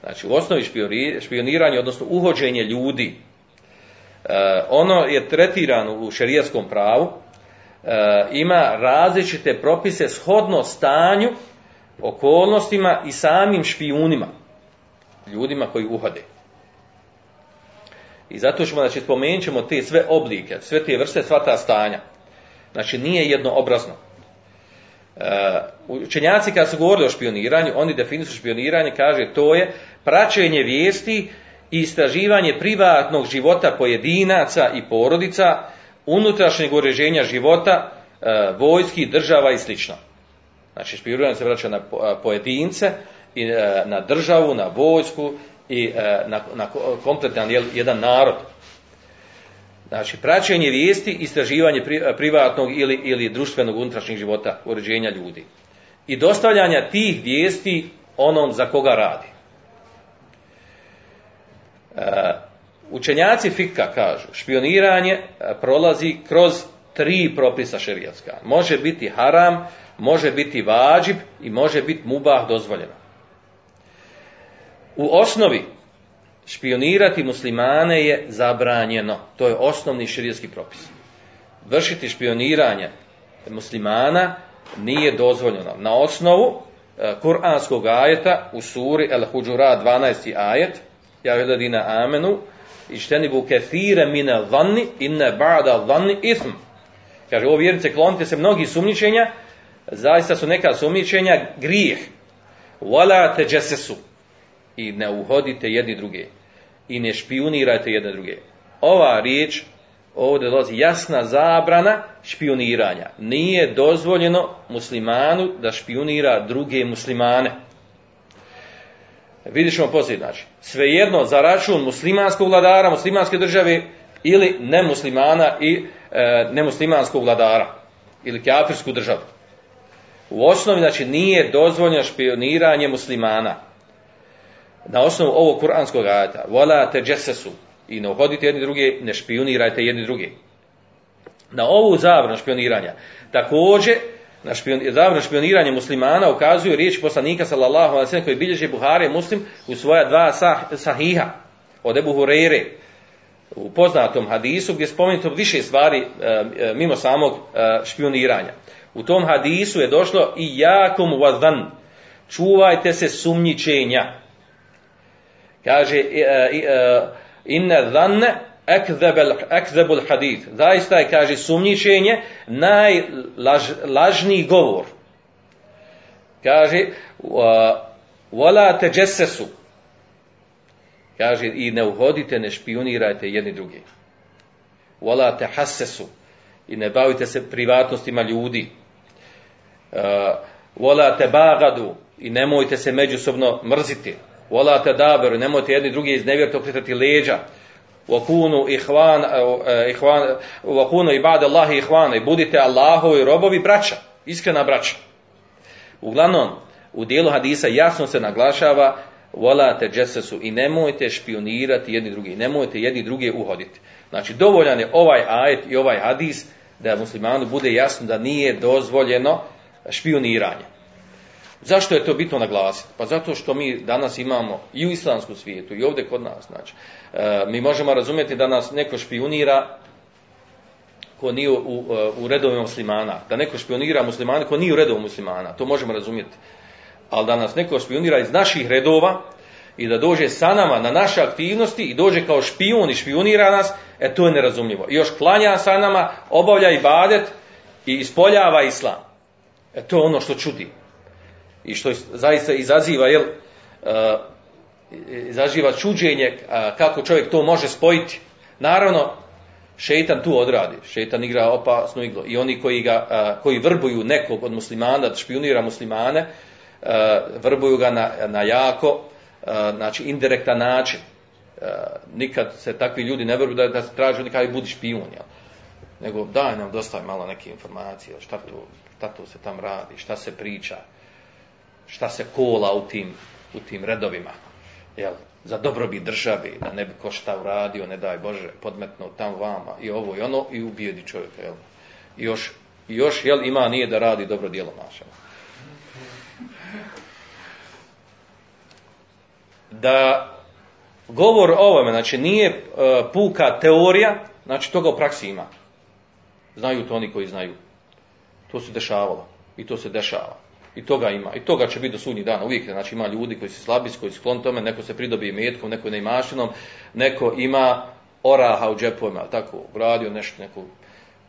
Znači u osnovi špioniranja, odnosno uhođenje ljudi, e, ono je tretirano u šerijskom pravu, e, ima različite propise shodno stanju, okolnostima i samim špijunima, ljudima koji uhode. I zato ćemo, znači, spomenut ćemo te sve oblike, sve te vrste, sva ta stanja. Znači, nije jednoobrazno. E, učenjaci kad su govorili o špioniranju, oni definišu špioniranje, kaže, to je praćenje vijesti i istraživanje privatnog života pojedinaca i porodica, unutrašnjeg uređenja života, e, vojski, država i sl. Znači, špioniranje se vraća na pojedince, i e, na državu, na vojsku i na, na kompletan jedan narod. Znači, praćenje vijesti, istraživanje privatnog ili, ili društvenog unutrašnjeg života, uređenja ljudi. I dostavljanja tih vijesti onom za koga radi. E, učenjaci fika kažu, špioniranje e, prolazi kroz tri propisa šerijatska. Može biti haram, može biti vađib i može biti mubah dozvoljeno. U osnovi špionirati muslimane je zabranjeno. To je osnovni širijski propis. Vršiti špioniranje muslimana nije dozvoljeno. Na osnovu e, kuranskog ajeta u suri El Huđura 12. ajet ja veladina amenu bu kefire mine vanni inne ba'da vanni ism. Kaže, o vjernice, klonite se mnogi sumničenja, zaista su neka sumničenja grijeh. Wala te su i ne uhodite jedni druge i ne špionirajte jedne druge. Ova riječ ovdje dolazi jasna zabrana špioniranja. Nije dozvoljeno muslimanu da špionira druge muslimane. Vidjet ćemo poslije, znači, svejedno za račun muslimanskog vladara, muslimanske države ili nemuslimana i e, nemuslimanskog vladara ili kafirsku državu. U osnovi, znači, nije dozvoljeno špioniranje muslimana na osnovu ovog kuranskog ajata vola te džesesu i ne uhodite jedni druge, ne špionirajte jedni drugi. Na ovu zabranu špioniranja također na špion, zabranu špioniranja muslimana ukazuju riječ poslanika sallallahu alejhi ve koji bilježi Buhari muslim u svoja dva sah, sahiha od Ebu Hurere u poznatom hadisu gdje je spomenuto više stvari e, e, mimo samog e, špioniranja. U tom hadisu je došlo i jakom vazdan. Čuvajte se sumnjičenja. Kaže, inne dhanne ekzebul hadith. Zaista je, kaže, sumnjičenje najlažniji govor. Kaže, vola te džesesu. Kaže, i ne uhodite, ne špionirajte jedni drugi. Vola te hasesu. I ne bavite se privatnostima ljudi. Vola te bagadu. I nemojte se međusobno mrziti. Vola te daberu, nemojte jedni drugi iznevjeriti okretati leđa. Vakunu ihvan, e, ihvan, vakunu ibad Allahi ihvana i budite Allahovi robovi braća, iskrena braća. Uglavnom, u dijelu hadisa jasno se naglašava volate džesesu i nemojte špionirati jedni drugi, nemojte jedni druge uhoditi. Znači, dovoljan je ovaj ajet i ovaj hadis da muslimanu bude jasno da nije dozvoljeno špioniranje. Zašto je to bitno naglasiti? Pa zato što mi danas imamo i u islamskom svijetu i ovdje kod nas. Znači, e, mi možemo razumjeti da nas neko špionira ko nije u, u, redovima muslimana. Da neko špionira muslimana ko nije u redovu muslimana. To možemo razumjeti. Ali da nas neko špionira iz naših redova i da dođe sa nama na naše aktivnosti i dođe kao špijun i špionira nas, e to je nerazumljivo. I još klanja sa nama, obavlja i badet i ispoljava islam. E to je ono što čudi i što zaista izaziva jel, uh, izaziva čuđenje kako čovjek to može spojiti. Naravno, šeitan tu odradi. Šeitan igra opasnu iglu. I oni koji, ga, a, koji vrbuju nekog od muslimana, da špionira muslimane, vrbuju ga na, na jako, znači indirektan način. Nikad se takvi ljudi ne vrbuju da, da se traže nekaj budi špijun, jel? Nego daj nam dostavi malo neke informacije, šta to, šta to se tam radi, šta se priča, šta se kola u tim, u tim redovima, jel? za dobrobit državi, da ne bi ko šta uradio, ne daj Bože, podmetno tam vama i ovo i ono i ubijedi čovjeka, jel? I još, još, jel, ima nije da radi dobro djelo naše. Da govor o ovome, znači nije uh, puka teorija, znači toga u praksi ima. Znaju to oni koji znaju. To se dešavalo i to se dešava. I toga ima. I toga će biti do sudnjih dana. Uvijek znači, ima ljudi koji su slabi, koji su sklon tome, neko se pridobije metkom, neko neimašinom, neko ima oraha u džepovima, tako, gradio nešto, neko,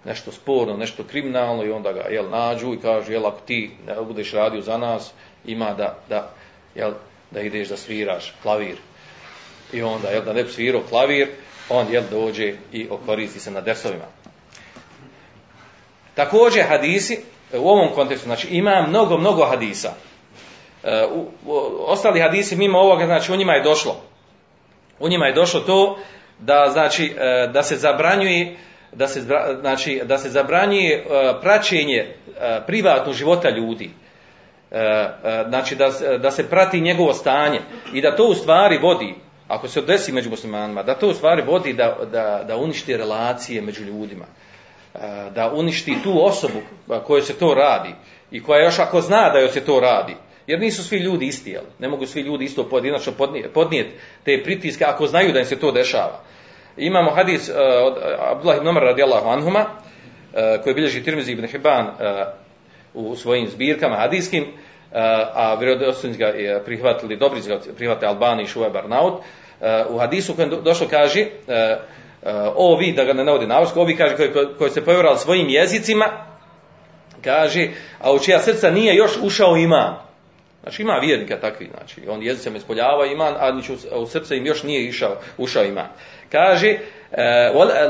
nešto sporno, nešto kriminalno i onda ga jel, nađu i kažu, jel, ako ti ne budeš radio za nas, ima da, da, jel, da ideš da sviraš klavir. I onda, jel, da ne bi svirao klavir, on, jel, dođe i okoristi se na desovima. Također hadisi, u ovom kontekstu, znači ima mnogo, mnogo hadisa. E, u, u, ostali hadisi mimo ovoga, znači u njima je došlo. U njima je došlo to da znači e, da se zabranjuje da se znači da se zabranjuje e, praćenje e, privatnog života ljudi. E, znači da, da se prati njegovo stanje i da to u stvari vodi ako se desi među muslimanima, da to u stvari vodi da, da, da uništi relacije među ljudima da uništi tu osobu kojoj se to radi i koja još ako zna da joj se to radi, jer nisu svi ljudi isti, jel? ne mogu svi ljudi isto pojedinačno podnijeti te pritiske ako znaju da im se to dešava. Imamo hadis uh, od Abdullah ibn Umar radijallahu anhuma, uh, koji bilježi Tirmizi ibn Hibban uh, u svojim zbirkama hadiskim, uh, a vjerodostojni ga je prihvatili, dobri ga prihvatili Albani i Šuvaj Barnaut, u hadisu kojem došlo kaže, ovi, da ga ne navodi navrsko, ovi kaže koji, koji se povjerali svojim jezicima, kaže, a u čija srca nije još ušao iman. Znači ima vjernika takvi, znači on jezicama ispoljava iman, a u srce im još nije išao, ušao iman. Kaže, uh,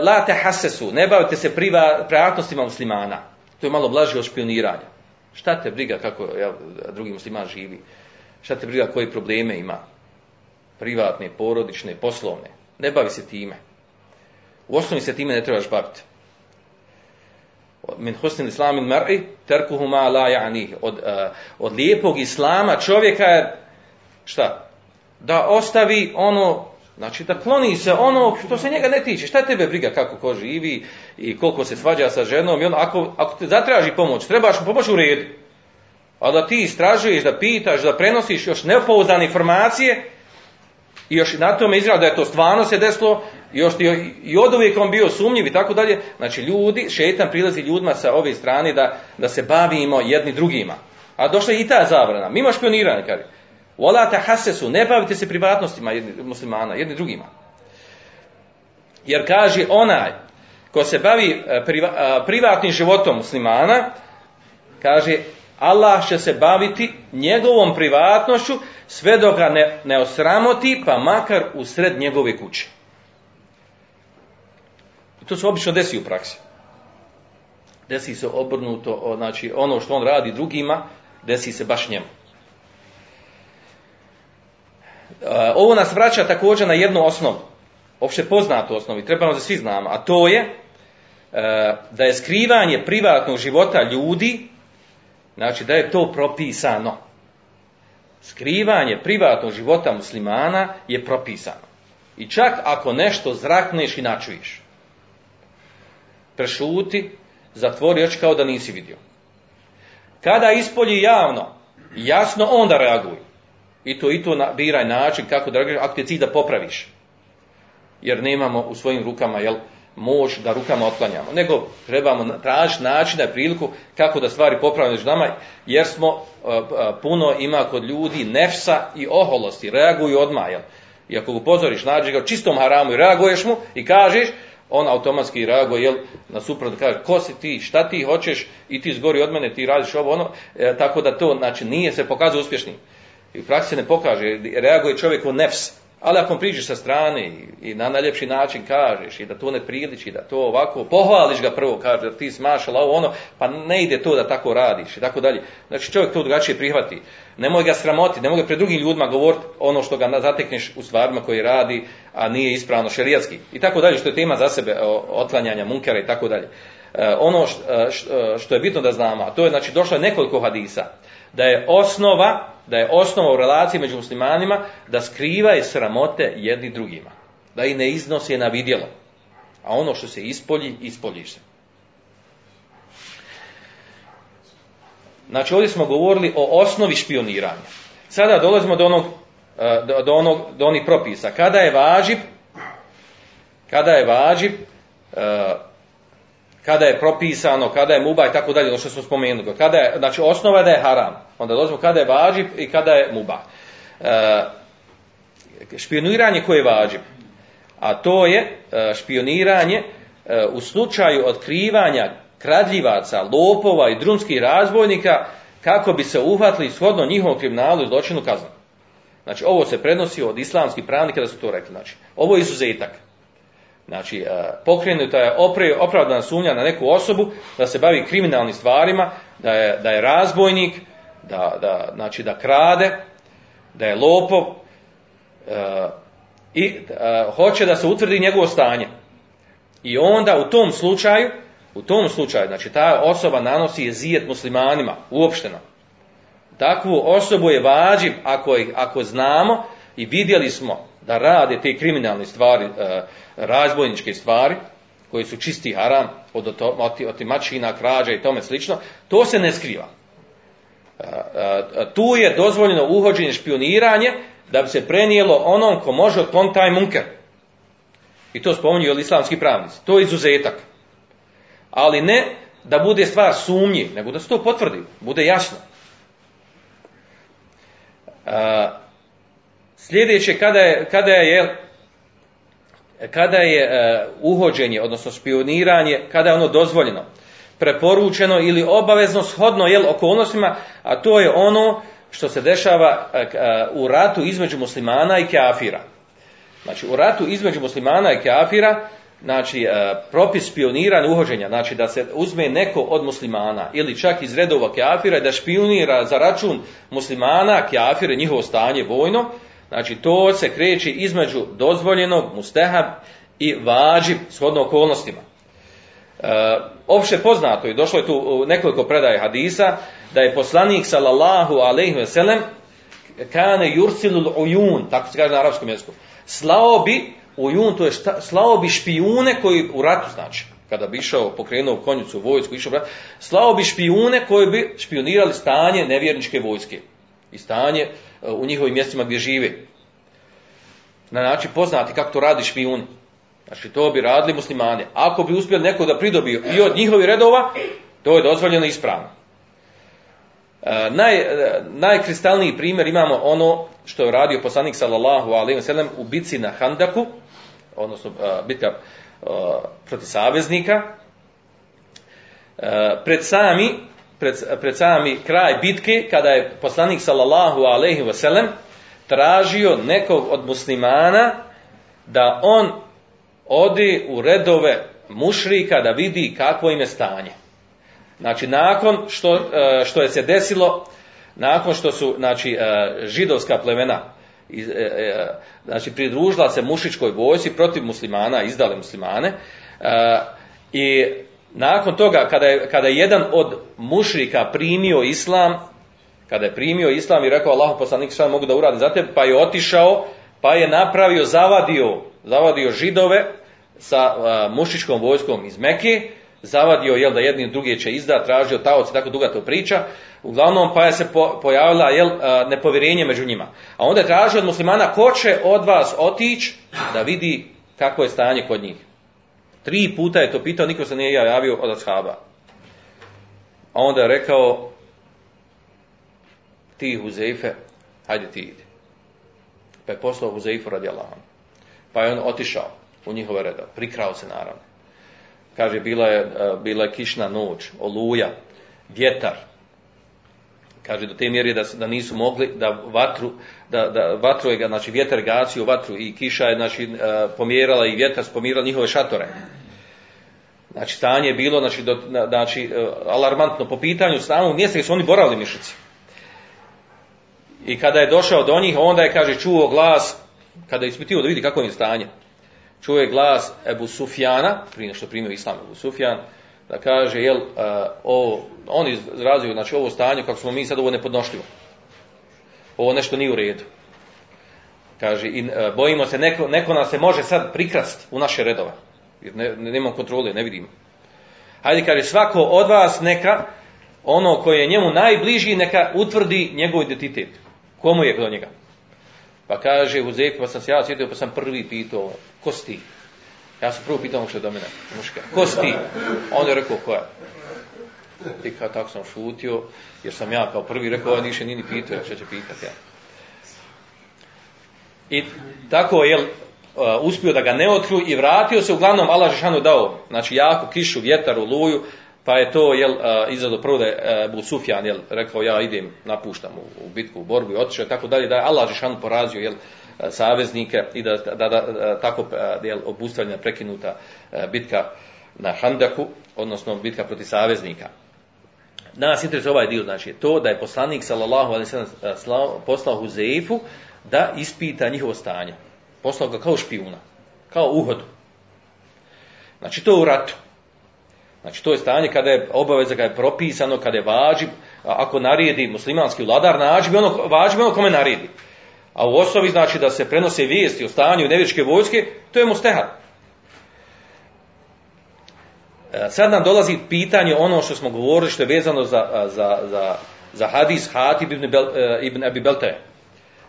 la te hasesu, ne bavite se priva, prijatnostima muslimana. To je malo blaže od špioniranja. Šta te briga kako ja, drugi musliman živi? Šta te briga koje probleme ima? Privatne, porodične, poslovne. Ne bavi se time. U osnovi se time ne trebaš baviti. Min islamin mar'i terkuhu ma la. Od, uh, od lijepog islama čovjeka je šta? Da ostavi ono, znači da kloni se ono što se njega ne tiče. Šta tebe briga kako ko živi i koliko se svađa sa ženom i ono, ako, ako te zatraži pomoć, trebaš mu pomoć u redu. A da ti istražuješ, da pitaš, da prenosiš još nepouzdane informacije, i još na tome izgleda da je to stvarno se desilo, još ti, i od uvijek on bio sumnjiv i tako dalje. Znači ljudi, šetan prilazi ljudima sa ove strane da, da se bavimo jedni drugima. A došla je i ta zabrana, mimo špioniranja, kaže. Vola ta hasesu, ne bavite se privatnostima jedni, muslimana, jedni drugima. Jer kaže onaj ko se bavi priva, privatnim životom muslimana, kaže Allah će se baviti njegovom privatnošću sve dok ga ne, ne osramoti, pa makar u sred njegove kuće. I to se obično desi u praksi. Desi se obrnuto, znači ono što on radi drugima, desi se baš njemu. Ovo nas vraća također na jednu osnovu, opšte poznatu osnovu i trebamo da svi znamo, a to je da je skrivanje privatnog života ljudi Znači da je to propisano. Skrivanje privatnog života muslimana je propisano. I čak ako nešto zrakneš i načuješ, prešuti, zatvori oči kao da nisi vidio. Kada ispolji javno, jasno onda reaguj. I to i to biraj način kako da reaguješ, ako ti je cilj da popraviš. Jer nemamo u svojim rukama, jel, moć da rukama otklanjamo, nego trebamo tražiti načina i priliku kako da stvari popravimo među nama, jer smo uh, puno ima kod ljudi nefsa i oholosti, reaguju odmah, jel? I ako ga upozoriš, nađi ga u čistom haramu i reaguješ mu i kažeš, on automatski reaguje, jel, na suprotno kaže, ko si ti, šta ti hoćeš? I ti zgori od mene, ti radiš ovo, ono, e, tako da to, znači, nije se pokazao uspješnim. I u praksi se ne pokaže, reaguje čovjek u nefs, Ali ako priđeš sa strane i, na najljepši način kažeš i da to ne priliči, da to ovako, pohvališ ga prvo, kaže da ti smašala ovo ono, pa ne ide to da tako radiš i tako dalje. Znači čovjek to drugačije prihvati. Nemoj ga sramoti, nemoj ga pred drugim ljudima govoriti ono što ga zatekneš u stvarima koje radi, a nije ispravno šerijatski. I tako dalje, što je tema za sebe otklanjanja munkera i tako dalje. E, ono e, e, što je bitno da znamo, a to je znači došlo je nekoliko hadisa, da je osnova, da je osnova u relaciji među muslimanima da skrivaju sramote jedni drugima. Da ih ne iznose na vidjelo. A ono što se ispolji, ispolji se. Znači ovdje smo govorili o osnovi špioniranja. Sada dolazimo do onog, e, do onog, do onih propisa. Kada je važib, kada je važib, e, kada je propisano, kada je muba i tako dalje, ono što smo spomenuli. Kada je, znači osnova je da je haram. Onda dolazimo kada je važib i kada je muba. E, špioniranje koje je važib, a to je e, špioniranje e, u slučaju otkrivanja kradljivaca, lopova i drumskih razbojnika kako bi se uhvatili shodno njihovom kriminalu i zločinu kaznu. Znači, ovo se prenosi od islamskih pravnika da su to rekli. Znači, ovo je izuzetak. Znači, e, pokrenuta je opravdana sumnja na neku osobu da se bavi kriminalnim stvarima, da je, da je razbojnik, da, da, znači, da krade, da je lopov e, i e, hoće da se utvrdi njegovo stanje. I onda u tom slučaju, u tom slučaju, znači ta osoba nanosi jezijet muslimanima, uopšteno. Takvu osobu je vađiv, ako, ih- ako znamo i vidjeli smo da rade te kriminalne stvari, e, razbojničke stvari, koji su čisti haram, od otimačina, krađa i tome slično, to se ne skriva. E, e, tu je dozvoljeno uhođenje špioniranje da bi se prenijelo onom ko može otkloniti taj munker. I to spominju islamski pravnici. To je izuzetak. Ali ne da bude stvar sumnji, nego da se to potvrdi, bude jasno. Sljedeće, kada je, kada je, kada je e, uhođenje, odnosno špioniranje, kada je ono dozvoljeno, preporučeno ili obavezno shodno jel, okolnostima, a to je ono što se dešava e, e, u ratu između muslimana i kafira. Znači, u ratu između muslimana i kafira, znači, e, propis špioniranja uhođenja, znači da se uzme neko od muslimana ili čak iz redova kafira i da špionira za račun muslimana, kafire, njihovo stanje vojno, znači to se kreće između dozvoljenog, mustehab i vađib shodno okolnostima. E, opće poznato i došlo je tu nekoliko predaje hadisa da je poslanik sallallahu alejhi ve sellem kane yursilul uyun, tako se kaže na arapskom jeziku. Slao bi ujun, to je šta, slao bi špijune koji u ratu znači, kada bi išao pokrenuo konjicu vojsku, išao u rat, slao bi špijune koji bi špionirali stanje nevjerničke vojske i stanje u njihovim mjestima gdje žive. Na način poznati kako to radi špijun. Znači to bi radili muslimani. Ako bi uspjeli neko da pridobio i od njihovih redova, to je dozvoljeno ispravno. E, naj, e, najkristalniji primjer imamo ono što je radio poslanik sallallahu alejhi ve sellem u bitci na Handaku, odnosno e, bitka e, protiv saveznika. E, pred sami pred, pred sami kraj bitke kada je poslanik sallallahu alejhi ve sellem tražio nekog od muslimana da on odi u redove mušrika da vidi kakvo im je stanje. Znači, nakon što, e, što je se desilo, nakon što su znači, e, židovska plemena e, znači, pridružila se mušičkoj vojsi protiv muslimana, izdale muslimane, i nakon toga, kada je, kada je jedan od mušrika primio islam, kada je primio islam i rekao Allahu poslanik šta mogu da uradim za tebe, pa je otišao, pa je napravio, zavadio, zavadio židove sa mušičkom vojskom iz Mekije, zavadio jel da jedni drugi će izda, tražio taoc i tako duga to priča. Uglavnom pa je se po, pojavila jel nepovjerenje među njima. A onda je tražio od muslimana ko će od vas otići da vidi kako je stanje kod njih. Tri puta je to pitao, niko se nije javio od ashaba. A onda je rekao, ti Huzeife, hajde ti ide. Pa je poslao Huzeifu radi Allahom. Pa je on otišao u njihove redove, prikrao se naravno. Kaže, bila je, e, bila je kišna noć, oluja, vjetar. Kaže do te mjere da, da nisu mogli da vatru, da, da vatru je, znači vjetar gacio vatru i kiša je znači, e, pomjerala i vjetar pomjerala njihove šatore. Znači stanje je bilo znači, do, znači, e, alarmantno po pitanju samog mjesta gdje su oni boravili mišici. I kada je došao do njih, onda je, kaže, čuo glas, kada je ispitio da vidi kako je stanje, čuo je glas Ebu Sufjana, prije što primio islam Ebu Sufjan, da kaže, jel, uh, ovo, on izrazio, znači, ovo stanje, kako smo mi sad, ovo nepodnošljivo. Ovo nešto nije u redu. Kaže, i, uh, bojimo se, neko, neko nas se može sad prikrast u naše redove. Jer ne, ne, nemamo kontrole, ne vidimo. Hajde, kaže, svako od vas neka, ono koje je njemu najbliži, neka utvrdi njegov identitet. Komu je do njega? Pa kaže, u Zeku, pa sam se ja sjetio, pa sam prvi pitao, ko si ti? Ja sam prvo pitao što je do mene, muška, ko si ti? On je rekao, ko je? I kao tako sam šutio, jer sam ja kao prvi rekao, ovaj niše nije ni pitao, što će pitati ja. I tako je uspio da ga ne otkriju i vratio se, uglavnom Allah Žešanu dao, znači jako kišu, vjetar, oluju, pa je to jel, izrado prvo da je Abu Sufjan jel, rekao ja idem, napuštam u, u bitku, u borbu i otišao tako dalje, da je Allah Žešanu porazio jel, saveznike i da, da, da, da tako jel, obustavljena prekinuta bitka na Handaku, odnosno bitka protiv saveznika. Nas interesuje ovaj dio, znači to da je poslanik sallallahu alejhi ve sellem poslao Huzeifu da ispita njihovo stanje. Poslao ga kao špijuna, kao uhodu. Znači to u ratu. Znači to je stanje kada je obaveza, kada je propisano, kada je vađib, ako naredi muslimanski vladar, nađi ono, ono kome naredi. A u osnovi znači da se prenose vijesti o stanju nevječke vojske, to je mustehad. E, sad nam dolazi pitanje ono što smo govorili, što je vezano za, za, za, za hadis Hatib ibn, Bel, e, ibn Abi Belte.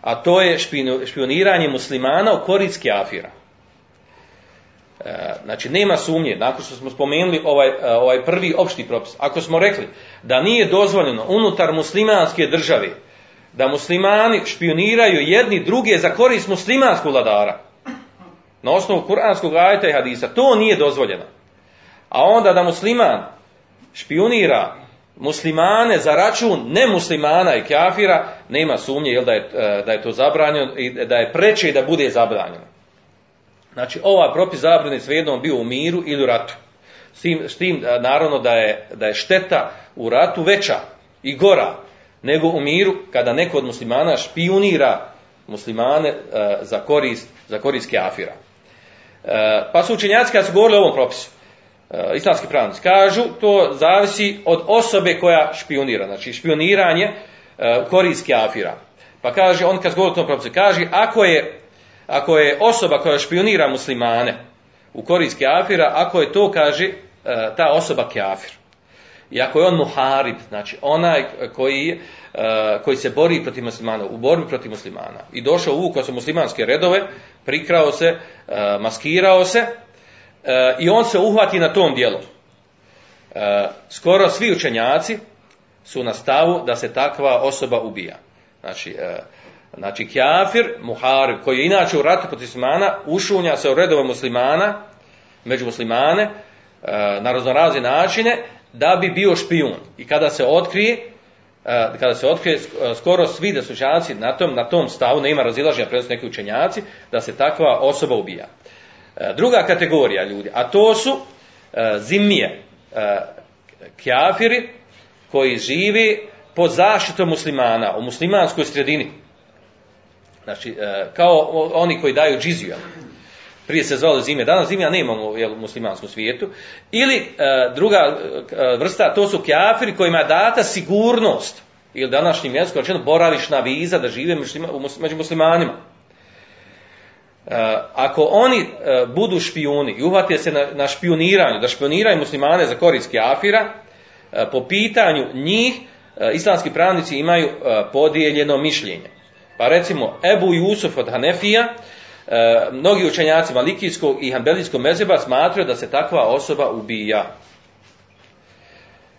A to je špioniranje muslimana u korist kafira. E, znači, nema sumnje, nakon što smo spomenuli ovaj, ovaj prvi opšti propis, ako smo rekli da nije dozvoljeno unutar muslimanske države da muslimani špioniraju jedni druge za korist muslimanskog vladara, na osnovu kuranskog ajeta i hadisa, to nije dozvoljeno. A onda da musliman špionira muslimane za račun nemuslimana i kafira, nema sumnje jel, da, je, da je to zabranjeno i da je preče da bude zabranjeno. Znači, ovaj propis zabrane svejedno bio u miru ili u ratu. S tim, s tim naravno da je, da je šteta u ratu veća i gora nego u miru kada neko od muslimana špionira muslimane uh, za korist, za korist kafira. Pa su učenjaci kada su govorili o ovom propisu, islamski pravnici kažu, to zavisi od osobe koja špionira, znači špioniranje uh, korist kafira. Pa kaže, on kad govori o tom propisu, kaže, ako je ako je osoba koja špionira muslimane u korist kafira, ako je to, kaže, ta osoba kafir. I ako je on muharib, znači onaj koji, koji se bori protiv muslimana, u borbi protiv muslimana, i došao uvukao se muslimanske redove, prikrao se, maskirao se, i on se uhvati na tom dijelu. Skoro svi učenjaci su na stavu da se takva osoba ubija. Znači, Znači, kjafir, muharib, koji je inače u ratu protiv muslimana, ušunja se u redove muslimana, među muslimane, e, na raznorazne načine, da bi bio špijun. I kada se otkrije, e, kada se otkrije, skoro svi da su na tom, na tom stavu, ne ima razilaženja, prednost neki učenjaci, da se takva osoba ubija. E, druga kategorija ljudi, a to su zimije, kjafiri, koji živi pod zaštitom muslimana, u muslimanskoj sredini Znači, e, kao oni koji daju džiziju, prije se zvalo zime, danas zime, a ne imamo jel, u muslimanskom svijetu. Ili e, druga e, vrsta, to su kjafiri kojima je data sigurnost, ili današnjim jezikom rečeno boravišna viza da žive među muslimanima. Ako oni budu špijuni i uhvate se na, na špioniranju, da špioniraju muslimane za korist kjafira, po pitanju njih, islamski pravnici imaju podijeljeno mišljenje. Pa recimo Ebu Jusuf od Hanefija, e, mnogi učenjaci Malikijskog i Hanbelijskog mezeba smatraju da se takva osoba ubija.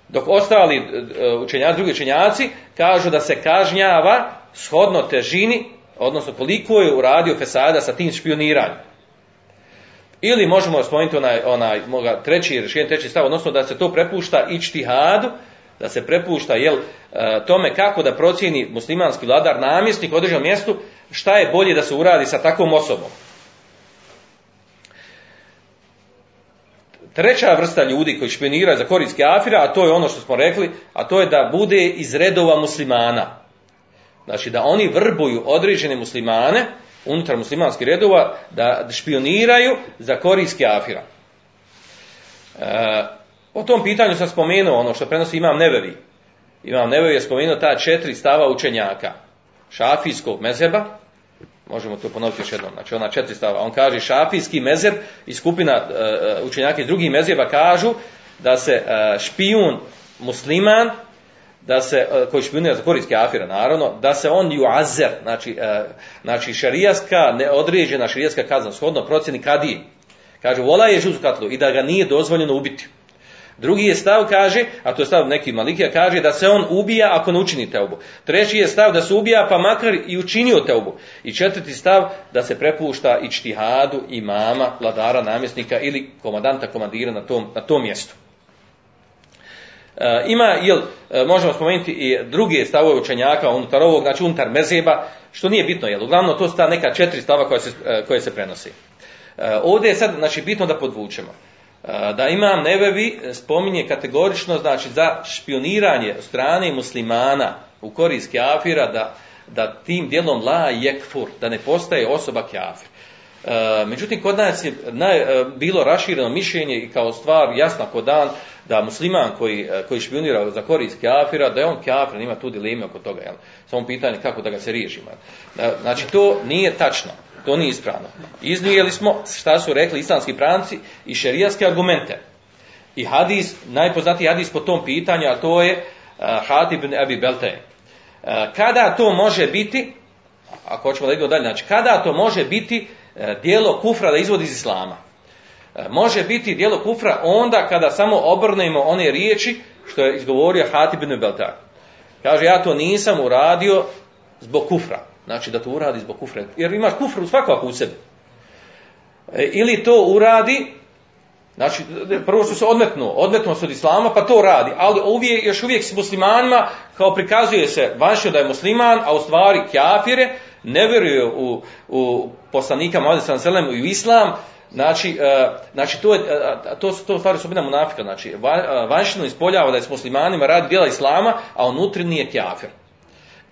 Dok ostali e, učenjaci, drugi učenjaci kažu da se kažnjava shodno težini, odnosno koliko je uradio Fesada sa tim špioniranjem. Ili možemo spomenuti onaj, onaj moga treći rješenje, treći stav, odnosno da se to prepušta ičtihadu da se prepušta jel, e, tome kako da procijeni muslimanski vladar namjesnik u određenom mjestu, šta je bolje da se uradi sa takvom osobom. Treća vrsta ljudi koji špioniraju za korijski afira, a to je ono što smo rekli, a to je da bude iz redova muslimana. Znači da oni vrbuju određene muslimane unutar muslimanskih redova da špioniraju za korijski afira. E, o tom pitanju sam spomenuo ono što prenosi Imam Nevevi. Imam Nevevi je spomenuo ta četiri stava učenjaka. Šafijskog mezeba, možemo to ponoviti još jednom, znači ona četiri stava. On kaže šafijski mezeb i skupina e, učenjaka iz drugih mezeba kažu da se e, špijun musliman da se, e, koji špijunira za koristke afira, naravno, da se on juazer, znači, e, znači šarijaska, neodređena šarijaska kazna, shodno procjeni kadiji. Kaže, vola je žuzu katlu i da ga nije dozvoljeno ubiti. Drugi je stav, kaže, a to je stav neki malikija, kaže da se on ubija ako ne učini teobu. Treći je stav da se ubija pa makar i učinio teobu. I četvrti stav da se prepušta i čtihadu imama, vladara, namjesnika ili komandanta, komandira na tom, na tom mjestu. E, ima, jel, e, možemo spomenuti i druge stavove učenjaka unutar ovog, znači unutar mezeba, što nije bitno, jel, uglavnom to su ta neka četiri stava koje se, e, koje se prenosi. Ovdje je sad, znači, bitno da podvučemo. Da imam nebevi spominje kategorično, znači, za špioniranje strane muslimana u korist kafira, da, da tim dijelom la jekfur, da ne postaje osoba kafir. Međutim, kod nas je naj, bilo rašireno mišljenje i kao stvar jasna kod dan, da musliman koji, e, koji špionira za korist kafira, da je on kafir, nema tu dileme oko toga. Jel? Samo pitanje kako da ga se riješimo. Znači, to nije tačno. To nije ispravno. Iznijeli smo šta su rekli islamski pranci i šerijaske argumente. I hadis, najpoznatiji hadis po tom pitanju, a to je uh, Hatib ibn Abi Belte. Uh, kada to može biti, ako hoćemo da idemo dalje, znači, kada to može biti dijelo kufra da izvodi iz islama? E, može biti dijelo kufra onda kada samo obrnemo one riječi što je izgovorio Hatib ibn Beltak. Kaže, ja to nisam uradio zbog kufra. Znači da to uradi zbog kufra. Jer imaš kufru svakako u sebi. E, ili to uradi, znači prvo što se odmetnuo, odmetnuo se od islama, pa to radi. Ali uvijek, još uvijek s muslimanima, kao prikazuje se vanšio da je musliman, a u stvari kjafire, ne vjeruje u, u poslanika Muhammed sallallahu i u islam, Znači, uh, znači to, je, uh, to, to stvari osobina munafika. Znači, uh, vanštino ispoljava da je s muslimanima radi djela islama, a unutra nije kjafir.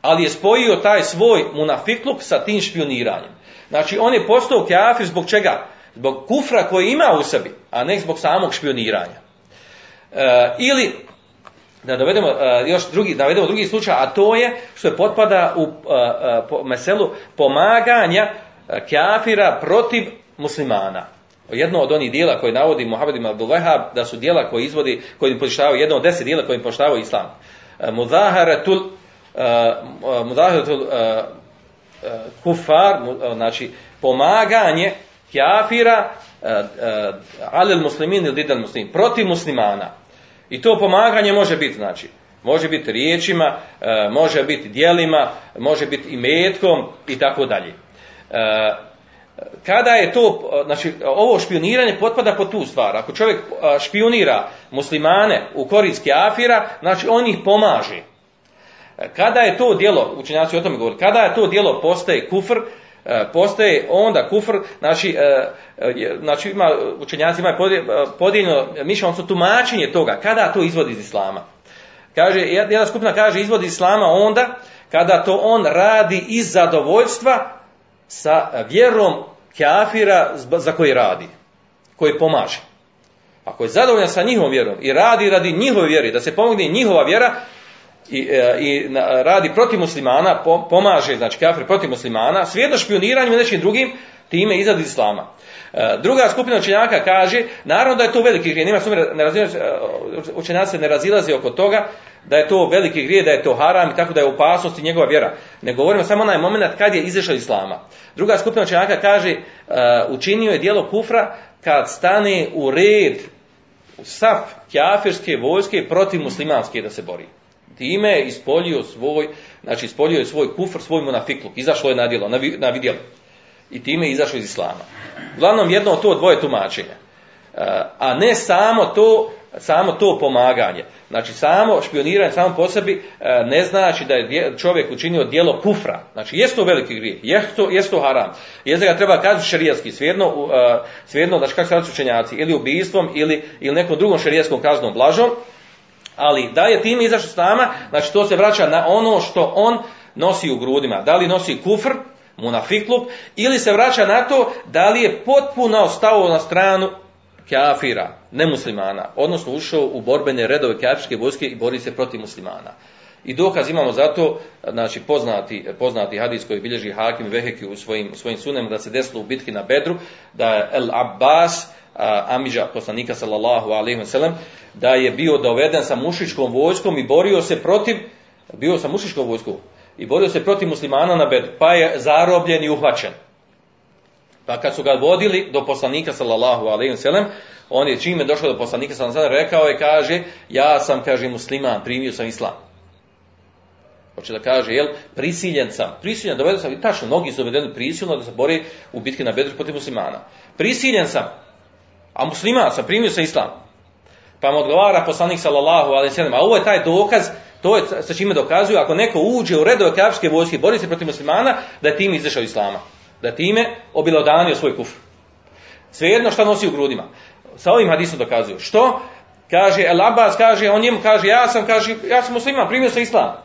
Ali je spojio taj svoj munafikluk sa tim špioniranjem. Znači, on je postao kjafir zbog čega? Zbog kufra koji ima u sebi, a ne zbog samog špioniranja. Ili, da dovedemo uh, još drugi, da dovedemo drugi slučaj, a to je što je potpada u uh, po, meselu pomaganja kjafira protiv muslimana. Jedno od onih dijela koje navodi Muhammed ibn Abdul da su dijela koje izvodi, koji poštavaju, jedno od deset dijela koji im poštavaju islam. Mudaharatul, mudaharatul uh, kufar, znači pomaganje kafira alel muslimin ili didal muslimin, protiv muslimana. I to pomaganje može biti, znači, može biti riječima, uh, može biti dijelima, može biti i metkom i tako dalje kada je to, znači ovo špioniranje potpada po tu stvar. Ako čovjek špionira muslimane u korist kafira, znači on ih pomaže. Kada je to dijelo, učenjaci o tome govori, kada je to dijelo postaje kufr, postaje onda kufr, znači, znači ima, učenjaci imaju podijeljeno mišljenje, odnosno tumačenje toga, kada to izvodi iz islama. Kaže, jedna skupina kaže izvodi iz islama onda, kada to on radi iz zadovoljstva sa vjerom kafira za koji radi, koji pomaže. Ako je zadovoljan sa njihovom vjerom i radi radi njihove vjere, da se pomogne njihova vjera i, e, i radi protiv muslimana, pomaže, znači kafir protiv muslimana, svijedno špioniranjem i nečim drugim, time izad islama. E, druga skupina učenjaka kaže, naravno da je to veliki grije, nema ne razilaze, učenjaci ne razilaze oko toga, da je to veliki grije, da je to haram i tako da je opasnost i njegova vjera. Ne govorimo samo onaj moment kad je izašao islama. Druga skupina učenjaka kaže, učinio je dijelo kufra kad stane u red u saf kjafirske vojske protiv muslimanske da se bori. Time je svoj, znači ispolio je svoj kufr, svoj munafikluk, izašlo je na djelo, na, vidjelo. I time je izašao iz islama. Uglavnom jedno od to dvoje tumačenja. a ne samo to samo to pomaganje. Znači samo špioniranje samo po sebi e, ne znači da je čovjek učinio djelo kufra. Znači jest to veliki grijeh, jest to, jest to haram. Jest ga treba kazati šerijatski, svejedno, svejedno znači kako se učenjaci, ili ubijstvom ili, ili nekom drugom šerijskom kaznom blažom, ali da je tim izašao s nama, znači to se vraća na ono što on nosi u grudima. Da li nosi kufr, munafikluk, ili se vraća na to da li je potpuno stao na stranu kafira, nemuslimana, odnosno ušao u borbene redove kafirske vojske i bori se protiv muslimana. I dokaz imamo zato, znači poznati, poznati hadis koji bilježi Hakim Veheki u svojim, svojim sunem da se desilo u bitki na Bedru, da je El Abbas, Amidža poslanika sallallahu alaihi wa sallam, da je bio doveden sa mušičkom vojskom i borio se protiv, bio sa mušičkom vojskom i borio se protiv muslimana na Bedru, pa je zarobljen i uhvaćen. Pa kad su ga vodili do poslanika sallallahu alejhi ve on je čime došao do poslanika sallallahu alejhi rekao je kaže ja sam kaže musliman, primio sam islam. Hoće da kaže, jel, prisiljen sam, prisiljen, doveden sam, i tačno, mnogi su dovedeni prisilno da se bori u bitki na Bedru protiv muslimana. Prisiljen sam, a musliman sam, primio sam islam. Pa mu odgovara poslanik sallallahu alejhi ve a ovo je taj dokaz, to je sa čime dokazuju, ako neko uđe u redove kafirske vojske, bori se protiv muslimana, da je tim izašao islama da time obilodanio svoj kufr. Svejedno šta nosi u grudima. Sa ovim hadisom dokazuju. Što? Kaže, El Abbas kaže, on njemu kaže, ja sam, kaže, ja sam musliman, primio sam islam.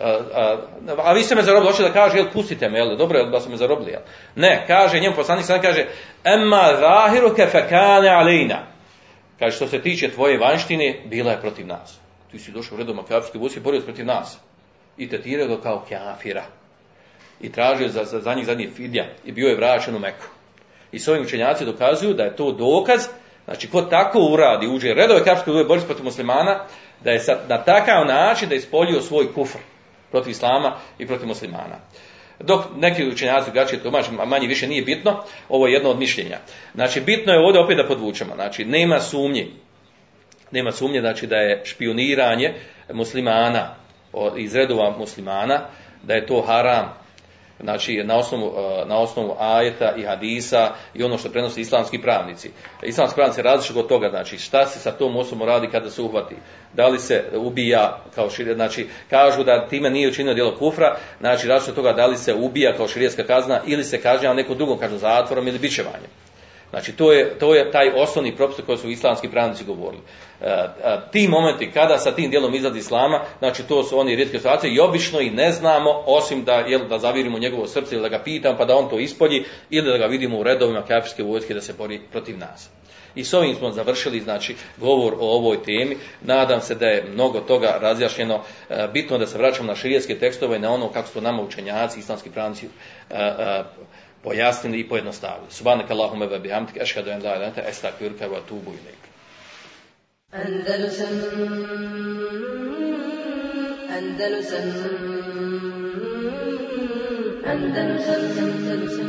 A, vi ste me zarobili, hoće da kaže, jel, pustite me, jel, dobro, jel, da su me zarobili, jel. Ne, kaže, njemu poslanik sam kaže, emma zahiru kefekane alejna. Kaže, što se tiče tvoje vanštine, bila je protiv nas. Ti si došao u redom kafirske vojske, borio protiv nas. I tetirao ga kao kafira i tražio za, za, za njih zadnji fidja i bio je vraćen u Meku. I s ovim učenjaci dokazuju da je to dokaz, znači ko tako uradi, uđe redove kapske udove boriti protiv muslimana, da je na takav način da je ispolio svoj kufr protiv islama i protiv muslimana. Dok neki učenjaci drugačije tumače, manje više nije bitno, ovo je jedno od mišljenja. Znači, bitno je ovdje opet da podvučemo. Znači, nema sumnje, nema sumnje, znači da je špioniranje muslimana iz redova muslimana, da je to haram, znači na osnovu, e, na osnovu ajeta i hadisa i ono što prenose islamski pravnici. Islamski pravnici različit od toga, znači šta se sa tom osobom radi kada se uhvati. Da li se ubija kao širije, znači kažu da time nije učinio djelo kufra, znači različit od toga da li se ubija kao širijetska kazna ili se kažnjava nekom drugom kažu zatvorom ili bićevanjem. Znači, to je, to je taj osnovni propis koji su islamski pravnici govorili. E, e, ti momenti kada sa tim dijelom izlazi islama, znači to su oni rijetke situacije i obično i ne znamo, osim da, jel, da zavirimo njegovo srce ili da ga pitam pa da on to ispolji ili da ga vidimo u redovima kafirske vojske da se bori protiv nas. I s ovim smo završili znači govor o ovoj temi. Nadam se da je mnogo toga razjašnjeno. E, bitno da se vraćamo na širijetske tekstove i na ono kako su nama učenjaci, islamski pravnici pojasnili i pojednostavili. Subhanak Allahumma ve bihamdik, eşhedü en la ilaha ente, estağfiruke ve tubu ileyk. Andalusam Andalusam Andalusam Andalusam